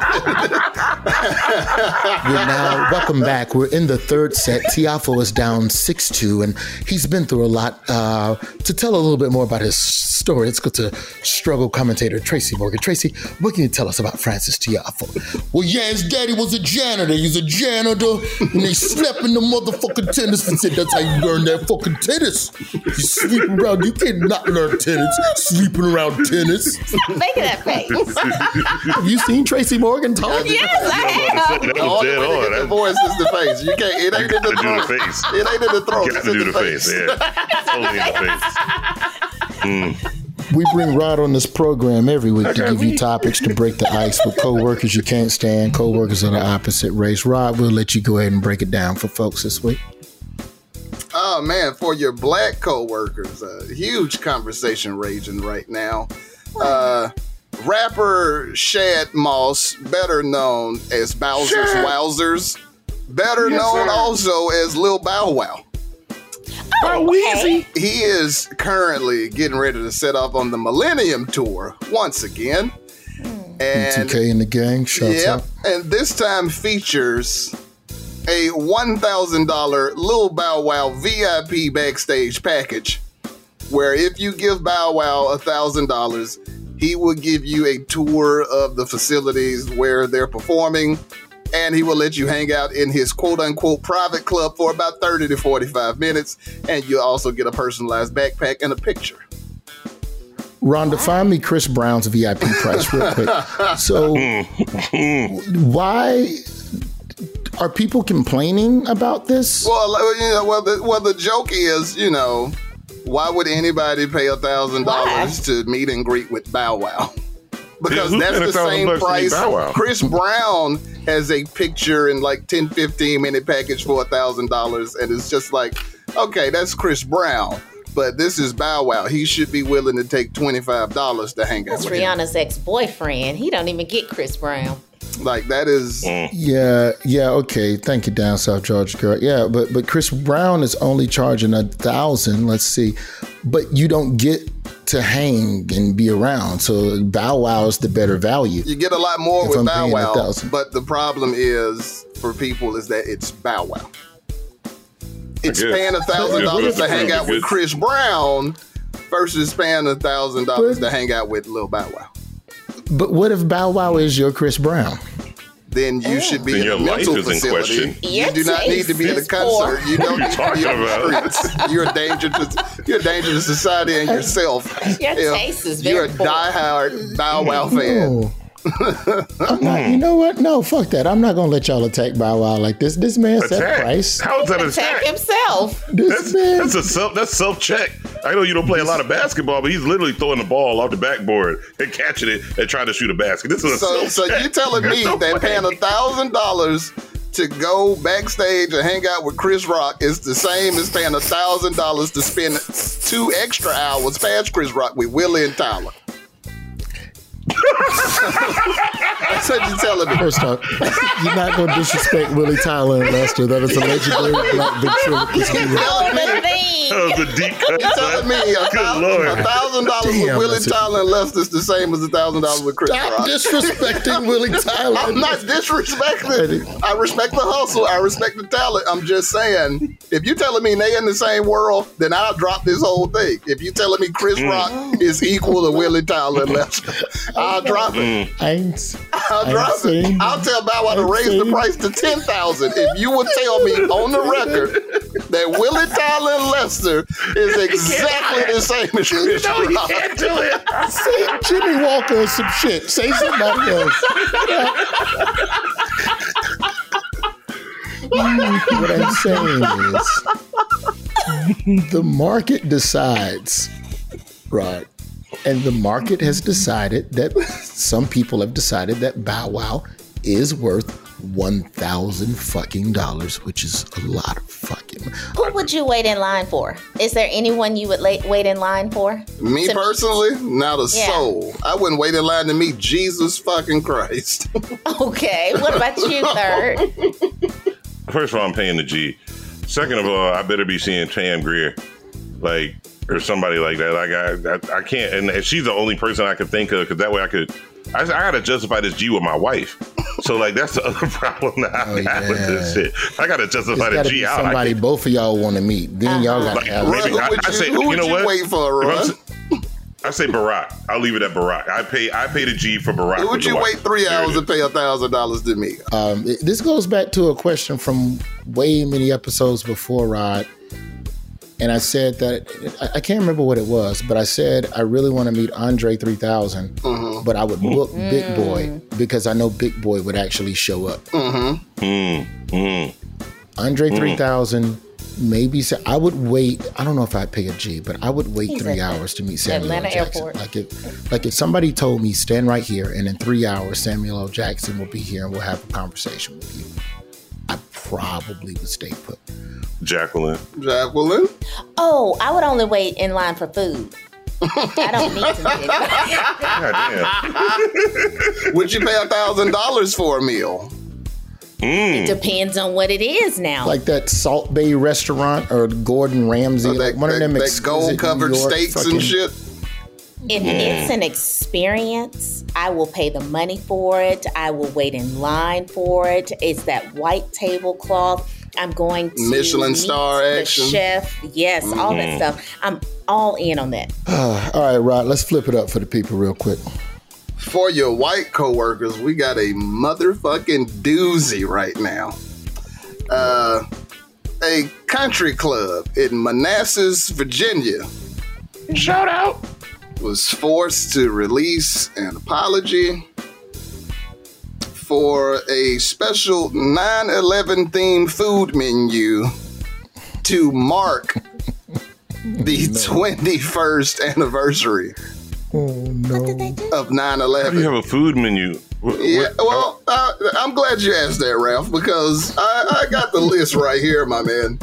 We're now welcome back. We're in the third set. Tiafoe is down six two, and he's been through a lot. Uh, to tell a little bit more about his story, let's go to struggle commentator Tracy Morgan. Tracy, what can you tell us about Frances Tiafoe? Well, yeah, his daddy was a janitor. He's a janitor, and they slept in the motherfucking tennis and said, That's how you learn that fucking tennis. You sleep around. You can't not learn tennis. Sleeping around tennis. Stop making that face. Have you seen Tracy Morgan talk? yes, I have. That was dead to on. That- voice is the face. You can't. It ain't in the to do the face. It ain't in the throat. You Got to do the the face. Yeah. Totally in the face. Hmm. We bring Rod on this program every week to give you topics to break the ice with coworkers you can't stand, coworkers of the opposite race. Rod, we'll let you go ahead and break it down for folks this week. Oh man, for your black coworkers, a huge conversation raging right now. Uh, rapper Shad Moss, better known as Bowser's Wowzers, better known also as Lil Bow Wow. Oh, okay. He is currently getting ready to set off on the Millennium Tour once again. Hmm. And TK and the gang, shouts Yep. out. And this time features a one thousand dollar Lil Bow Wow VIP backstage package, where if you give Bow Wow a thousand dollars, he will give you a tour of the facilities where they're performing, and he will let you hang out in his quote unquote private club for about thirty to forty five minutes, and you'll also get a personalized backpack and a picture. Rhonda, find me Chris Brown's VIP price real quick. So, why are people complaining about this? Well, you know, well, the, well, the joke is, you know, why would anybody pay a thousand dollars to meet and greet with Bow Wow? Because who that's the same bucks to meet price. Chris Brown has a picture in like 10, 15 minute package for a thousand dollars, and it's just like, okay, that's Chris Brown. But this is Bow Wow. He should be willing to take twenty five dollars to hang out That's with him. Rihanna's ex-boyfriend. He don't even get Chris Brown. Like that is Yeah, yeah, okay. Thank you, down South Georgia girl. Yeah, but but Chris Brown is only charging a thousand. Let's see, but you don't get to hang and be around. So Bow Wow is the better value. you get a lot more with I'm Bow Wow. But the problem is for people is that it's Bow Wow. It's paying a thousand dollars to hang out with. Chris Brown versus paying a thousand dollars to hang out with Lil Bow Wow. But what if Bow Wow is your Chris Brown? Then you oh. should be Then in a your life mental is in facility. question. You Your do not need to be at a taste poor. concert. You don't need to be talking on the about? streets. You're a danger to you're a danger to society and yourself. Your If taste is You're very a poor. diehard Bow Wow fan. No. I'm not, you know what? No, fuck that. I'm not gonna let y'all attack Bow Wow like this. This man set Attack. price. How is that Attack attack? himself. This That's, man, that's a self that's self check. I know you don't play a lot of basketball, but he's literally throwing the ball off the backboard and catching it and trying to shoot a basket. This is a So, so self-check. you telling me There's no that way. paying a thousand dollars to go backstage and hang out with Chris Rock is the same as paying a thousand dollars to spend two extra hours past Chris Rock with Willie and Tyler? That's what you're telling me. First off, you're not gonna disrespect Willie Tyler and Lester. That is a legendary black ventriloquist. You telling me? The thing. That was a deep cut. You telling me a Good lord. thousand dollars with Willie. Tyler and Lester is the same as a thousand dollars with Chris Stop Rock? disrespecting Willie Tyler. I'm not disrespecting. I respect the hustle. I respect the talent. I'm just saying, if you're telling me they in the same world, then I'll drop this whole thing. If you're telling me Chris Mm. Rock is equal to Willie Tyler and Lester, I'll drop it. Mm. I ain't, I'll I drop it. saying- I'll tell Bow Wow to I ain't raise the price to ten thousand. If you would tell me on the record that Willie Tyler and Lester is exactly the same as Chris No, he can't do it. say Jimmie Walker or some shit. Say somebody else. Mm, what I'm saying is the market decides, right? And the market has decided that some people have decided that Bow Wow is worth one thousand fucking dollars, which is a lot of fucking. Who would you wait in line for? Is there anyone you would la- wait in line for? Me To- personally, not a Yeah. soul. I wouldn't wait in line to meet Jesus fucking Christ. Okay. What about you, third? First of all, I'm paying the G. Second of all, I better be seeing Pam Grier, like or somebody like that. Like I, I, I can't, and she's the only person I could think of because that way I could. I, I gotta justify this G with my wife. So like that's the other problem that I Oh, have with this shit. I gotta It's justify the got to G be out. Somebody both of y'all want to meet. Then y'all got Like, to have. maybe Who I, would I you- say, who you would know you what? wait for, If I'm Ron? s- I say Barack. I'll leave it at Barack. I pay. I pay the G for Barack. Who would you wait three There hours to is. pay a thousand dollars to meet? Um, this goes back to a question from way many episodes before, Rod. And I said that I, I can't remember what it was, but I said I really want to meet Andre 3000, Mm-hmm. but I would book Big Boi because I know Big Boi would actually show up. Mm-hmm. Mm, mm. Andre 3000, maybe say, I would wait. I don't know if I'd pay a G, but I would wait He's three hours to meet Samuel L. Jackson. airport. Like if, like if somebody told me stand right here, and in three hours Samuel L. Jackson will be here and we'll have a conversation with you. I probably would stay put. Jacqueline. Jacqueline. Oh, I would only wait in line for food. I don't need to meet. God damn. Would you pay a thousand dollars for a meal? Mm. Depends on what it is now. Like that Salt Bae restaurant or Gordon Ramsay, Or like that, one of them that, that gold covered steaks fucking- and shit. If it's an experience, I will pay the money for it. I will wait in line for it. It's that white tablecloth. I'm going to Michelin meet star the action. chef. Yes, all that Mhm. stuff. I'm all in on that. All right, Rod, let's flip it up for the people real quick. For your white coworkers, we got a motherfucking doozy right now. Uh, a country club in Manassas, Virginia. Shout out. Was forced to release an apology for a special 9 11 themed food menu to mark the 21st anniversary Oh no. of 9 How do you have a food menu? What- Yeah, what- well, uh, I'm glad you asked that, Ralph, because I, I got the list right here, my man.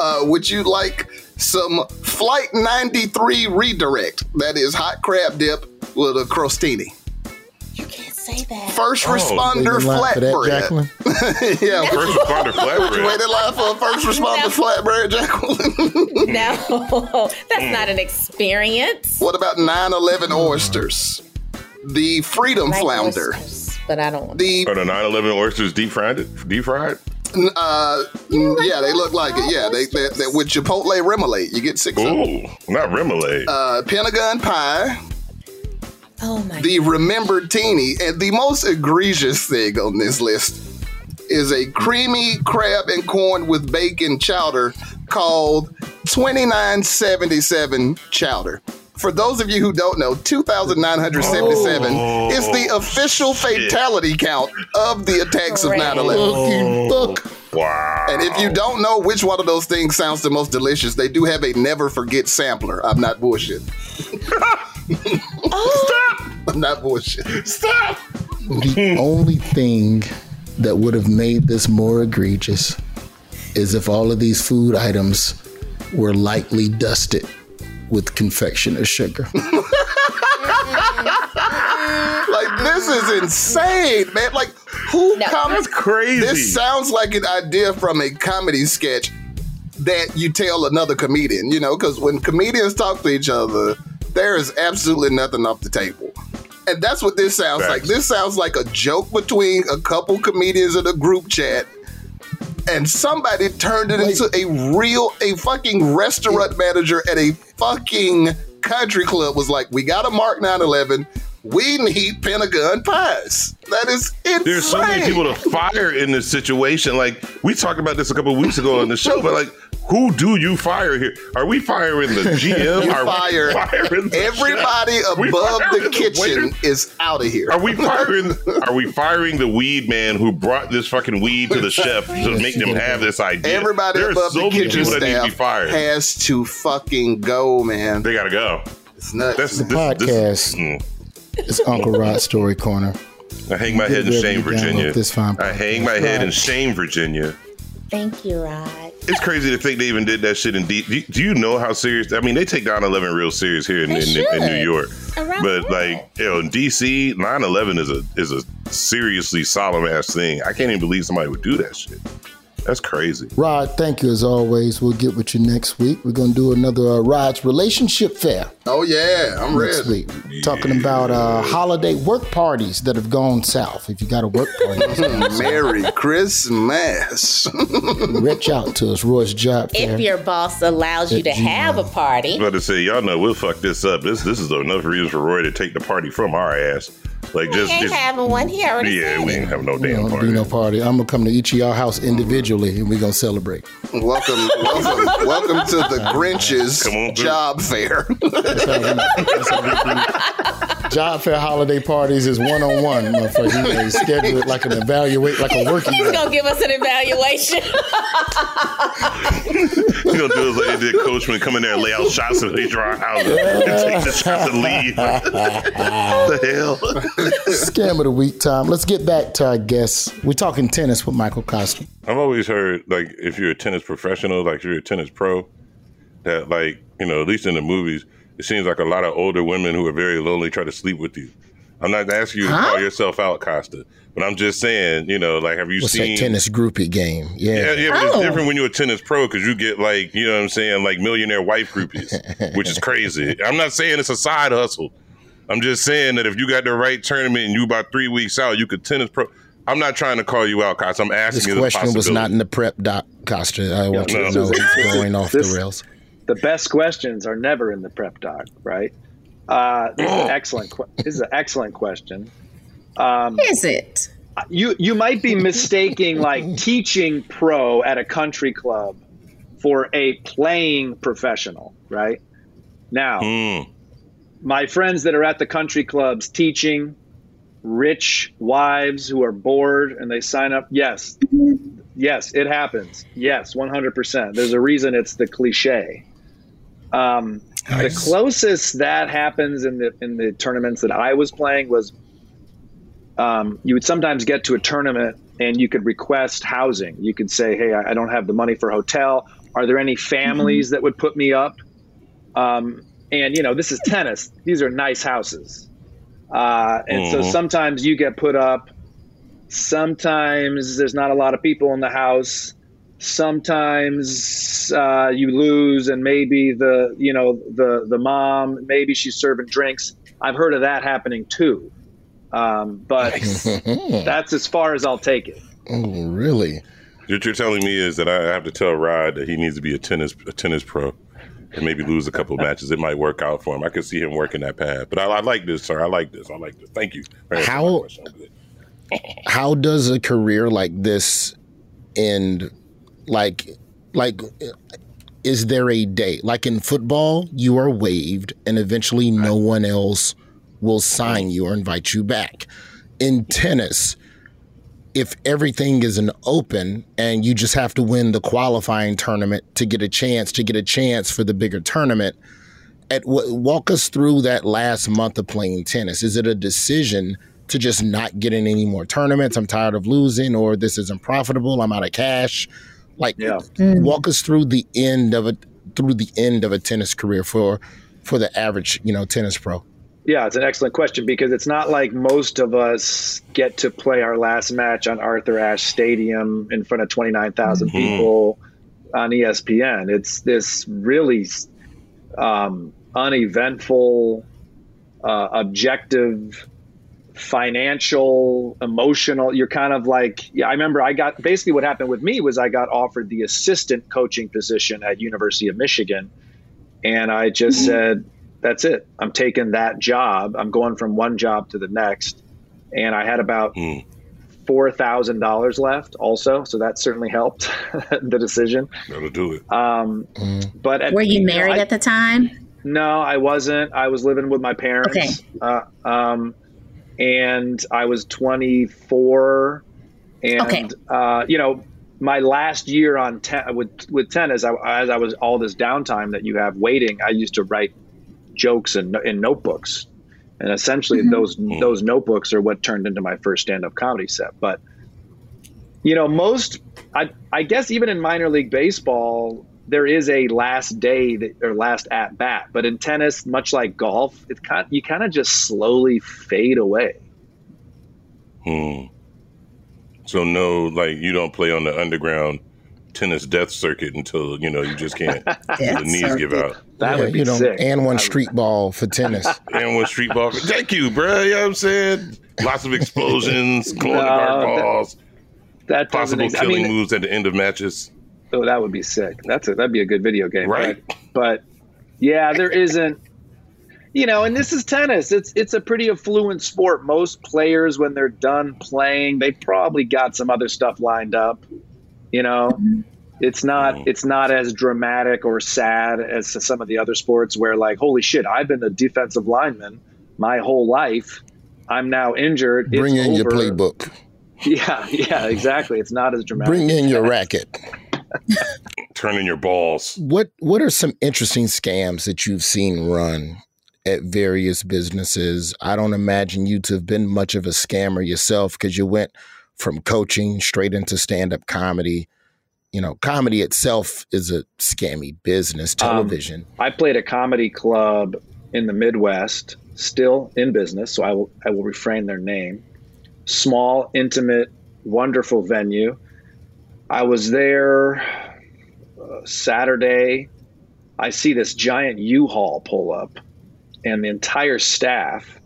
Uh, would you like some Flight 93 redirect? That is hot crab dip with a crostini. You can't say that. First Oh. responder Waiting in that, flatbread. Jacqueline? yeah, First responder flatbread. wait in line for a first responder No. flatbread, Jacqueline. No, that's not an experience. what about 9 11 oysters? The Freedom Like Flounder. oysters, but I don't want The Are the 9/11 oysters deep fried? Deep fried? Uh, yeah, they look like it. Yeah, they, they, they with Chipotle remoulade, you get six. of them. Ooh, not remoulade. Uh, Pentagon pie, Oh my the remembered teeny, and the most egregious thing on this list is a creamy crab and corn with bacon chowder called 2977 chowder. For those of you who don't know, 2,977 Oh, is the official shit. fatality count of the attacks of 9 11. Fucking oh. wow. And if you don't know which one of those things sounds the most delicious, they do have a never forget sampler. I'm not bullshit. Stop! I'm not bullshit. Stop. The only thing that would have made this more egregious is if all of these food items were lightly dusted with confectioner's sugar. Like this is insane, man. Like who No. comes? That's crazy. This sounds like an idea from a comedy sketch that you tell another comedian. You know, because when comedians talk to each other, there is absolutely nothing off the table. And that's what this sounds like. This sounds like a joke between a couple comedians in a group chat. And somebody turned it into a real, a fucking restaurant manager at a fucking country club was like, we got to mark 911. We need Pentagon pies. That is insane. There's so many people to fire in this situation. Like we talked about this a couple of weeks ago on the show, but like, who do you fire here? Are we firing the GM? You Are fire we firing the Everybody chef? Above the kitchen waiter? is out of here. Are we firing? Are we firing the weed man who brought this fucking weed to the chef to make them have this idea? Everybody There's above so the kitchen people need to be staff fired. has to fucking go, man. They gotta go. It's nuts. That's The this, this, podcast mm. is Uncle Rod's Story Corner. I hang my head in shame, ready to download Virginia. this fine I hang my head in shame, Virginia. Thank you, Rod. It's crazy to think they even did that shit in D. Do you, do you know how serious? I mean, they take 9/11 real serious here in, in, in New. York, Around but like you know, in DC, 9/11 is a is a seriously solemn ass thing. I can't even believe somebody would do that shit. That's crazy. Rod, thank you as always. We'll get with you next week. We're going to do another uh, Rod's Relationship Fair oh yeah, I'm next ready. week. Talking about uh, holiday work parties that have gone south. If you got a work party, Merry Christmas. reach out to us, Roy's Job Fair. If your boss allows you to At have a party, was about to say, y'all know we'll fuck this up. This this is enough reason for Roy to take the party from our ass. Like just, we just, ain't just having one. He already yeah, said we ain't have no damn know, it'll party. be no party. I'm gonna come to each of y'all house individually, and we're gonna celebrate. welcome, welcome, welcome to the Grinch's Come on job fair. That's how we- that's how we. Job fair holiday parties is one on one, motherfucker. They schedule it like an evaluate, like a working. He's gonna give us an evaluation. He's gonna do it like they did Coachman come in there and lay out shots of they draw houses and take the shots and leave. the hell? Scam of the week time. Let's get back to our guests. We're talking tennis with Michael Kosta. I've always heard like if you're a tennis professional, like if you're a tennis pro, that like you know at least in the movies, it seems like a lot of older women who are very lonely try to sleep with you. I'm not asking you to Huh? call yourself out, Kosta, but I'm just saying, you know, like, have you What's seen that tennis groupie game? Yeah. Yeah, yeah, but Oh. it's different when you're a tennis pro because you get like, you know what I'm saying, like millionaire wife groupies, which is crazy. I'm not saying it's a side hustle. I'm just saying that if you got the right tournament and you about three weeks out, you could tennis pro. I'm not trying to call you out, Kosta. I'm asking This you the question was not in the prep doc, Kosta. I want you no. to know it's going off This- the rails. the best questions are never in the prep doc, right? Uh, this is excellent. que- This is an excellent question. Um, Is it? you you might be mistaking like teaching pro at a country club for a playing professional, right? Now, Mm. My friends that are at the country clubs teaching rich wives who are bored and they sign up yes. Yes it happens. Yes 100% there's a reason it's the cliche. Um, the closest that happens in the in the tournaments that i was playing was um, you would sometimes get to a tournament and you could request housing. You could say hey i, I don't have the money for a hotel. Are there any families that would put me up? Um, and you know this is tennis. These are nice houses. Uh, and so Mhm. sometimes you get put up. Sometimes there's not a lot of people in the house. Sometimes uh, you lose and maybe the you know the the mom maybe she's serving drinks. I've heard of that happening too. Um, but that's as far as i'll take it. Oh, really? What you're telling me is that I have to tell Rod that he needs to be a tennis a tennis pro and maybe lose a couple of matches. It might work out for him. I could see him working that path. But I, I like this, sir. I like this. I like this. Thank you. for answering my How- question. I'm good. How does a career like this end? Like, like, is there a day? Like in football, you are waived, and eventually no one else will sign you or invite you back. In tennis, if everything is an open and you just have to win the qualifying tournament to get a chance to get a chance for the bigger tournament at w- walk us through that last month of playing tennis. Is it a decision to just not get in any more tournaments? I'm tired of losing or this isn't profitable. I'm out of cash. Like Yeah. Mm. walk us through the end of it through the end of a tennis career for for the average you know tennis pro Yeah, it's an excellent question because it's not like most of us get to play our last match on Arthur Ashe Stadium in front of 29,000 people on ESPN. It's this really um, uneventful, uh, objective, financial, emotional. You're kind of like, yeah, I remember I got basically what happened with me was I got offered the assistant coaching position at University of Michigan. And I just said, that's it. I'm taking that job. I'm going from one job to the next. And I had about Mm. $4,000 left also. So that certainly helped the decision. That'll do it. Um, but at, Were you know, married I- at the time? no, I wasn't. I was living with my parents. Okay. Uh, um, and I was 24. And, Okay. uh, you know, my last year on ten- with with tennis, I, as I was all this downtime that you have waiting, I used to write jokes in, in notebooks, and essentially those those notebooks are what turned into my first stand up comedy set. But you know, most I I guess even in minor league baseball, there is a last day that, or last at bat. But in tennis, much like golf, it kind you kind of just slowly fade away. Hmm. So no, like you don't play on the underground tennis death circuit until you know you just can't. the knees give out. That Yeah, would be you know sick. and one street ball for tennis And one street ball. For, Thank you, bro. You know what I'm saying? Lots of explosions, glow in the dark No, that- that possible ex- I killing mean, moves at the end of matches. oh, that would be sick. That's a, that'd be a good video game, Right. But, but yeah, there isn't. You know, and this is tennis. It's it's a pretty affluent sport. Most players, when they're done playing, they probably got some other stuff lined up. You know, it's not Mhm. it's not as dramatic or sad as some of the other sports where like, holy shit, I've been a defensive lineman my whole life. I'm now injured. bring it's in your playbook Yeah, yeah, exactly. It's not as dramatic. bring in your racket Turning your balls. what what are some interesting scams that you've seen run at various businesses i don't imagine you to have been much of a scammer yourself because you went from coaching straight into stand-up comedy you know comedy itself is a scammy business Um, television I played a comedy club in the Midwest, still in business, so I will I will refrain their name. Small, intimate, wonderful venue. I was there uh, Saturday. I see this giant U-Haul pull up, and the entire staff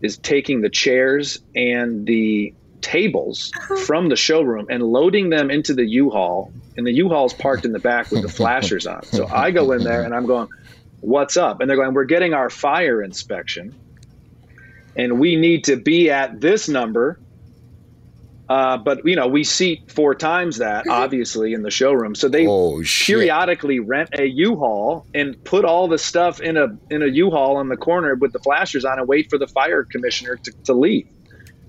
is taking the chairs and the tables from the showroom and loading them into the U-Haul. And the U-Haul's parked in the back with the flashers on. So I go in there and I'm going, "What's up?" And they're going, "We're getting our fire inspection, and we need to be at this number." Uh, but you know, we seat four times that obviously in the showroom. So they Oh, periodically rent a U-Haul and put all the stuff in a in a U-Haul in the corner with the flashers on and wait for the fire commissioner to, to leave.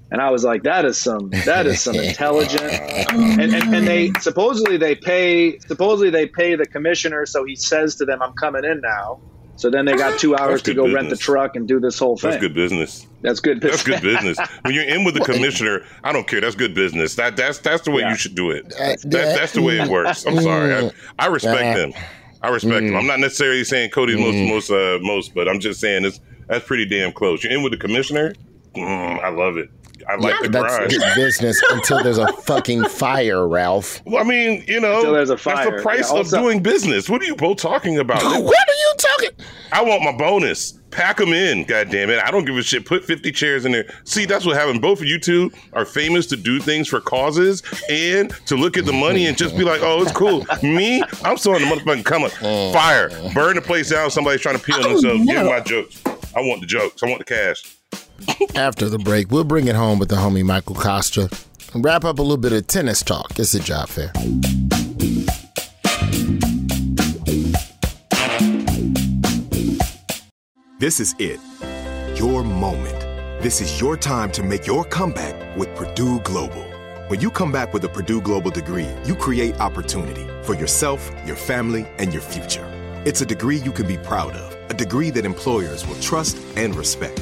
And I was like, that is some that is some intelligent. Oh, and, and and they supposedly they pay supposedly they pay the commissioner, so he says to them, "I'm coming in now." So then they got two hours to good go rent the truck and do this whole thing. That's good business. That's good business. That's business. good business. When you're in with the commissioner, I don't care. That's good business. That that's that's the way Yeah. you should do it. Uh, that, that's the way it mm. works. I'm sorry. I, I mm. respect uh, them. I respect them. Mm. I'm not necessarily saying Cody's most most uh, most, but I'm just saying it's that's pretty damn close. You're in with the commissioner. Mm, I love it. I like the That's grind. good business until there's a fucking fire, Ralph. Well, I mean, you know, Until there's a that's the price Yeah, of doing business. What are you both talking about? What are you talking? I want my bonus. Pack them in, God damn it! I don't give a shit. Put 50 chairs in there. See, that's what happened. Both of you two are famous to do things for causes and to look at the money and just be like, oh, it's cool. Me, I'm still in the motherfucking come on. Fire. Burn the place down. Somebody's trying to peel Oh, themselves. Give me my jokes. I want the jokes. I want the cash. After the break, we'll bring it home with the homie Michael Kosta and wrap up a little bit of tennis talk. It's a job fair. This is it. Your moment. This is your time to make your comeback with Purdue Global. When you come back with a Purdue Global degree, you create opportunity for yourself, your family, and your future. It's a degree you can be proud of, a degree that employers will trust and respect.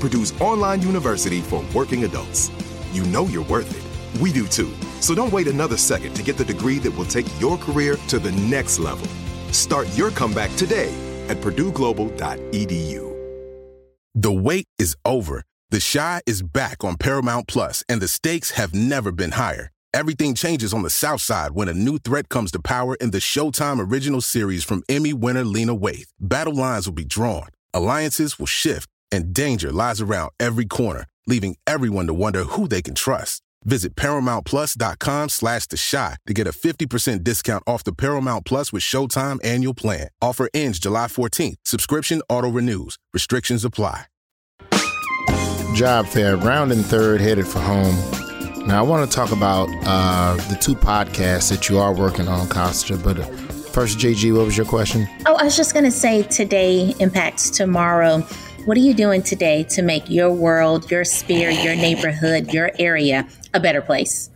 Purdue's online university for working adults. You know you're worth it. We do too. So don't wait another second to get the degree that will take your career to the next level. Start your comeback today at purdueglobal.edu. The wait is over. The Chi is back on Paramount Plus, and the stakes have never been higher. Everything changes on the South Side when a new threat comes to power in the Showtime original series from Emmy winner Lena Waithe. Battle lines will be drawn, alliances will shift, and danger lies around every corner, leaving everyone to wonder who they can trust. Visit ParamountPlus.com slash The Chi to get a 50% discount off the Paramount Plus with Showtime annual plan. Offer ends July 14th. Subscription auto-renews. Restrictions apply. Job fair, round and third, headed for home. Now, I want to talk about uh, the two podcasts that you are working on, Kosta. But uh, first, JG, what was your question? Oh, I was just going to say today impacts tomorrow. What are you doing today to make your world, your sphere, your neighborhood, your area a better place?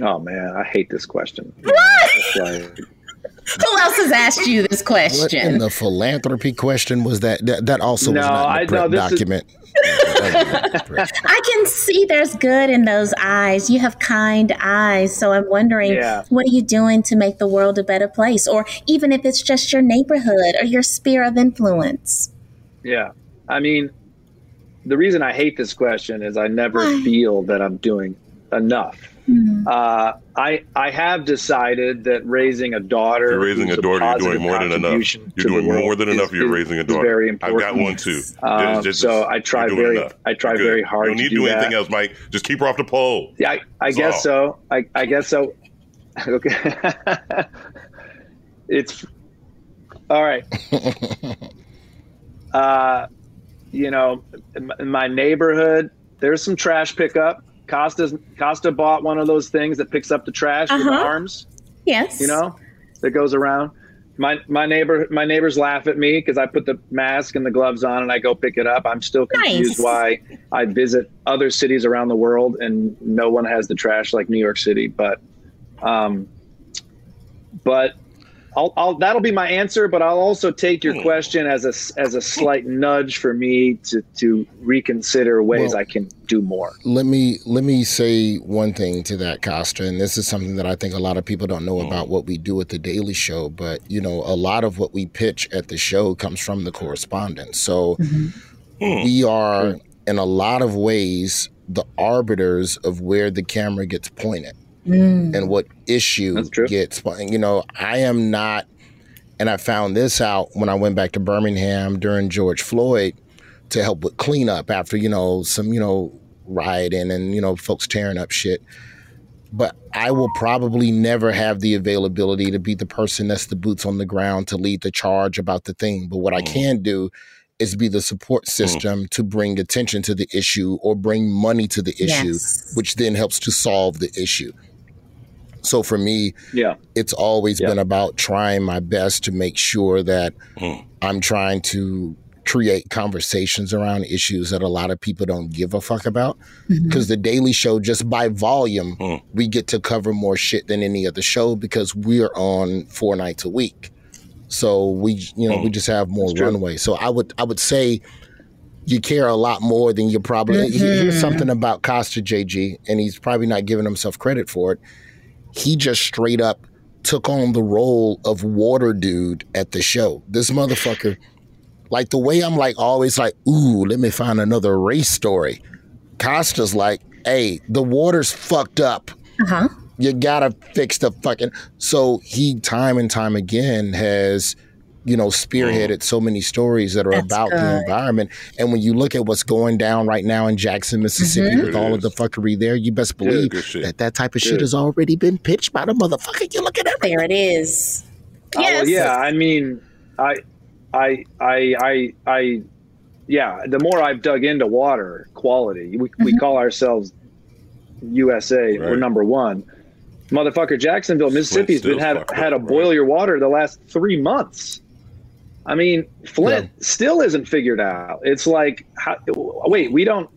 Oh man, I hate this question. What? Like, Who else has asked you this What in question? the philanthropy question was that? That, that also was not I- in the no, prep this is- document. I can see there's good in those eyes. You have kind eyes. So I'm wondering, Yeah. what are you doing to make the world a better place? Or even if it's just your neighborhood or your sphere of influence. Yeah, I mean, the reason I hate this question is I never Why? feel that I'm doing enough. Hmm. Uh, I I have decided that raising a daughter, You're raising a daughter. You're doing more than enough. You're doing more than enough. is- You're is- raising a daughter. Very I've got one too. Um, Just- just- so I try very enough. I try very hard You don't need to do do that. anything else, Mike. Just keep her off the pole. Yeah, I, I guess all. so. I, I guess so. Okay. it's all right. Uh, you know, in my- neighborhood, there's some trash pickup. Kosta's Kosta bought one of those things that picks up the trash with the Uh-huh. arms, Yes. you know, that goes around. my my neighbor my neighbors laugh at me because I put the mask and the gloves on and I go pick it up. I'm still confused Nice. why I visit other cities around the world and no one has the trash like New York City. But, um, but I'll, I'll that'll be my answer. But I'll also take your hmm. question as a as a slight nudge for me to to reconsider ways Well- I can do more. let me let me say one thing to that kosta and this is something that i think a lot of people don't know hmm. about what we do at the daily show but you know a lot of what we pitch at the show comes from the correspondence so mm-hmm. hmm. we are in a lot of ways the arbiters of where the camera gets pointed Mm. and what issue gets you know i am not and i found this out when i went back to birmingham during george floyd to help with cleanup after you know some you know rioting and you know folks tearing up shit. But i will probably never have the availability to be the person that's the boots on the ground to lead the charge about the thing. But what i mm. can do is be the support mm. system to bring attention to the issue or bring money to the issue Yes. which then helps to solve the issue so for me Yeah. it's always been about trying my best to make sure that mm. I'm trying to create conversations around issues that a lot of people don't give a fuck about. Mm-hmm. Because the Daily Show, just by volume, mm. we get to cover more shit than any other show because we're on four nights a week. So we, you know, we mm. just have more runway. So I would, I would say, you care a lot more than you probably. he- Here's mm-hmm. something about Kosta JG, and he's probably not giving himself credit for it. He just straight up took on the role of water dude at the show. This motherfucker, like the way I'm like always like, ooh, let me find another race story. Kosta's like, hey, the water's fucked up. Uh huh. You gotta fix the fucking. So he time and time again has, you know, spearheaded so many stories that are That's about the environment. And when you look at what's going down right now in Jackson, Mississippi, Mhm. with all of the fuckery there, you best believe good shit. that that type of shit has already been pitched by the motherfucker. You look at everything. There it is. Oh, well, yeah, I mean, I, I, I, I, I, yeah. The more I've dug into water quality, we, we call ourselves USA. We're number one. Motherfucker, Jacksonville, mississippi's been had had up, a boil right. your water the last three months. I mean, Flint still isn't figured out. It's like, how, wait, we don't,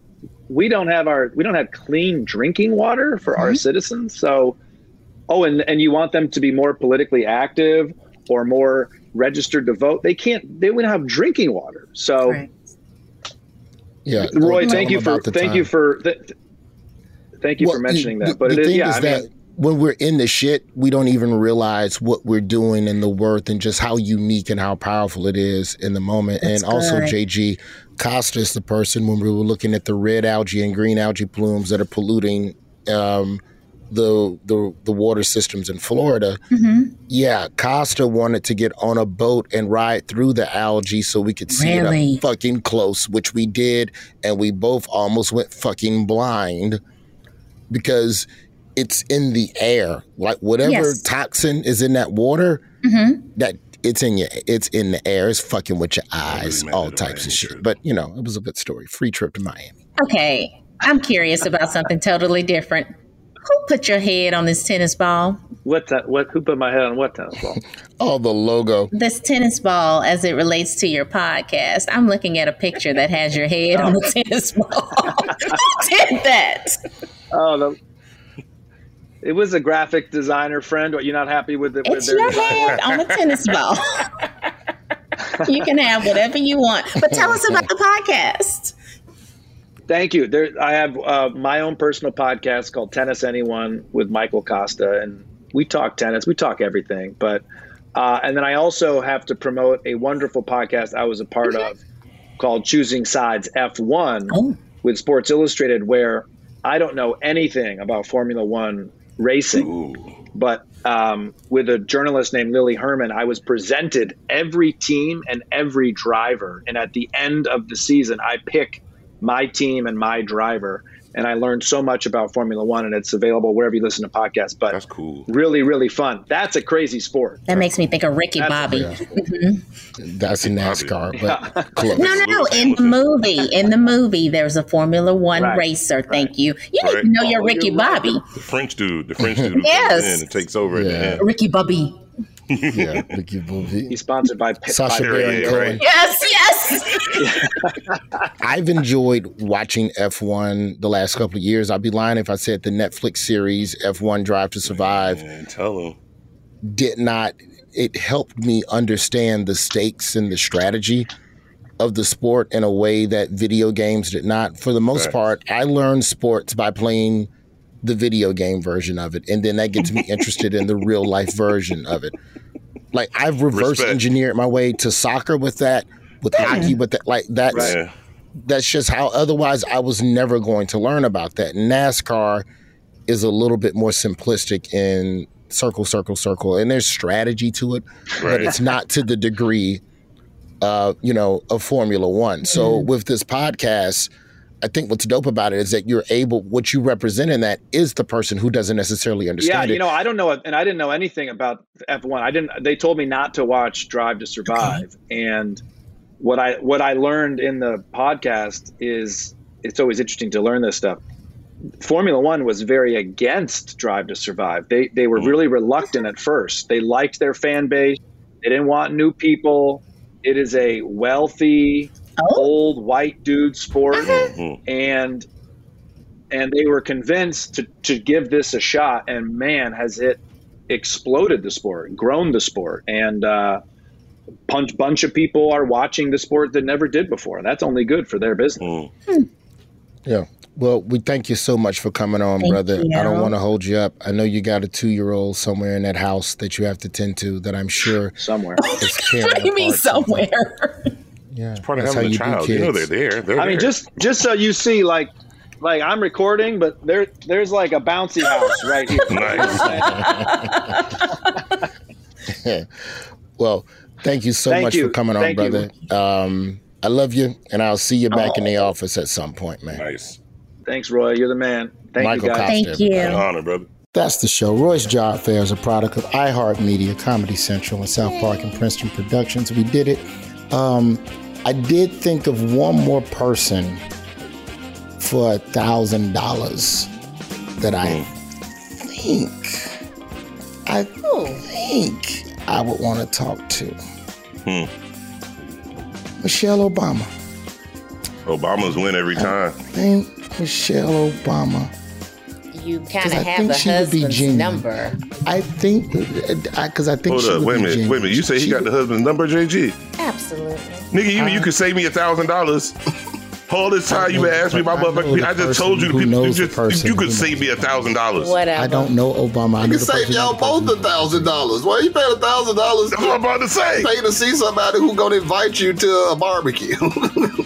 we don't have our, we don't have clean drinking water for our mm-hmm. citizens. So, oh, and and you want them to be more politically active or more registered to vote? They can't. They wouldn't have drinking water. So, Right. Yeah, Roy, thank you for about the thank you for th- th- thank you Well, for mentioning the- that. But the it is, thing yeah. is I that mean, when we're in the shit, we don't even realize what we're doing and the worth and just how unique and how powerful it is in the moment. That's and also, good. JG Kosta is the person when we were looking at the red algae and green algae plumes that are polluting um, the, the the water systems in Florida. Mm-hmm. Yeah, Kosta wanted to get on a boat and ride through the algae so we could see Really? it up fucking close, which we did, and we both almost went fucking blind because it's in the air. Like whatever Yes. toxin is in that water, Mm-hmm. that it's in your it's in the air. It's fucking with your eyes, meant all types of shit. trip. But you know, it was a good story. Free trip to Miami. Okay. I'm curious about something totally different. Who put your head on this tennis ball? what te- what? Who put my head on what tennis ball? Oh, the logo. This tennis ball as it relates to your podcast. I'm looking at a picture that has your head on the tennis ball. Who did that? oh, the, it was a graphic designer friend. Are you not happy with it? With It's their your head on a tennis ball. you can have whatever you want. But tell us about the podcast. Thank you. There, I have uh, my own personal podcast called Tennis Anyone with Michael Kosta, and we talk tennis, we talk everything. But uh, and then I also have to promote a wonderful podcast I was a part of called Choosing Sides F1 Oh. with Sports Illustrated, where I don't know anything about Formula One racing, Ooh. but um, with a journalist named Lily Herman, I was presented every team and every driver, and at the end of the season, I pick my team and my driver. And I learned so much about Formula One, and it's available wherever you listen to podcasts. But That's cool. really, really fun. That's a crazy sport. That makes me think of Ricky That's- Bobby. Mm-hmm. That's NASCAR, but close. No, no, no. In the movie, in the movie, there's a Formula One Right, racer. Thank you. You Right. need to know your Oh, Ricky you're right. Bobby. The French dude, the French dude who Yes. comes and takes over at the Yeah. end. Ricky Bobby. Yeah, Ricky Bobby. He's sponsored by Sacha by- Baron yeah, Cohen. right. Yes, yes. I've enjoyed watching F1 the last couple of years. I'd be lying if I said the Netflix series F1 Drive to Survive Man, tell him. did not it helped me understand the stakes and the strategy of the sport in a way that video games did not. For the most Right. part, I learned sports by playing the video game version of it, and then that gets me interested in the real life version of it. Like I've reverse Respect. engineered my way to soccer with that, with hockey with that. Like that's Yeah. that's just how. Otherwise, I was never going to learn about that. NASCAR is a little bit more simplistic in circle, circle, circle, and there's strategy to it, but it's not to the degree, uh, you know, of Formula One. So with this podcast. I think what's dope about it is that you're able, what you represent in that is the person who doesn't necessarily understand. Yeah, you it. know, I don't know, and I didn't know anything about F1. I didn't. They told me not to watch Drive to Survive, and what I what I learned in the podcast is it's always interesting to learn this stuff. Formula One was very against Drive to Survive. They they were mm. really reluctant at first. They liked their fan base. They didn't want new people. It is a wealthy, Oh. old white dude sport, uh-huh. mm-hmm. and and they were convinced to to give this a shot. And man, has it exploded the sport, grown the sport, and uh, bunch bunch of people are watching the sport that never did before. That's only good for their business. Mm. Hmm. Yeah. Well, we thank you so much for coming on, Thank brother. I don't want to hold you up. I know you got a two year old somewhere in that house that you have to tend to that I'm sure Somewhere. Oh, is tearing What do you mean apart somewhere? Yeah. Part of that's how having a child. You know they're there. They're I mean, there. just just so you see, like like I'm recording, but there there's like a bouncy house right here. Nice. Well, thank you so Thank much you. for coming on, Thank you. brother. Um, I love you, and I'll see you back in the office at some point, man. nice. Thanks, Roy. You're the man. Thank Michael you, guys. Kosta, Thank you. An honor, brother. That's the show. Roy's Job Fair is a product of iHeartMedia, Comedy Central, and South Park and Princeton Productions. We did it. Um, I did think of one more person for a thousand dollars that I think I think I would want to talk to. Hmm. Michelle Obama. Obama's win every time. I think Michelle Obama. You kind 'Cause of I have think the she would be husband's genuine. number. I think because I, think Hold she up. would Wait a minute. Wait a minute. You say he She got would- the husband's number, JG? Absolutely. Nigga, you, Uh, you could save me a thousand dollars. All this time you been asking me my I motherfucker. I just told you the who people. You, knows the just, person you could who save me a thousand dollars. Whatever. I don't know Obama. I You can save y'all both a thousand dollars. Why you paying a thousand dollars That's what I'm about to say. pay to see somebody who gonna invite you to a barbecue?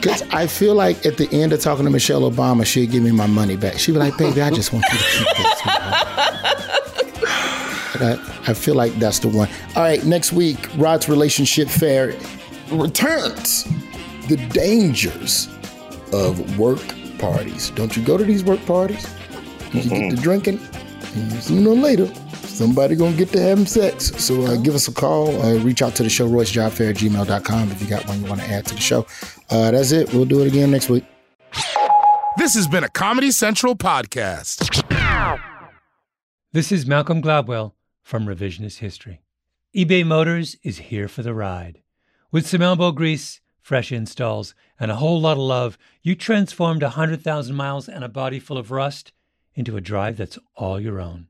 Because I feel like at the end of talking to Michelle Obama, she'd give me my money back. She'd be like, baby, I just want you to keep this. sweetheart." I, I feel like that's the one. All right, next week, Rod's Relationship Fair returns. The dangers of work parties. Don't you go to these work parties? You get to mm-hmm. drinking, and sooner or later, somebody gonna get to having sex. So uh, give us a call. Uh, reach out to the show, roysjobfair at gmail.com if you got one you want to add to the show. Uh, that's it. We'll do it again next week. This has been a Comedy Central podcast. This is Malcolm Gladwell from Revisionist History. eBay Motors is here for the ride. With some elbow grease, fresh installs, and a whole lot of love, you transformed a 100,000 miles and a body full of rust into a drive that's all your own.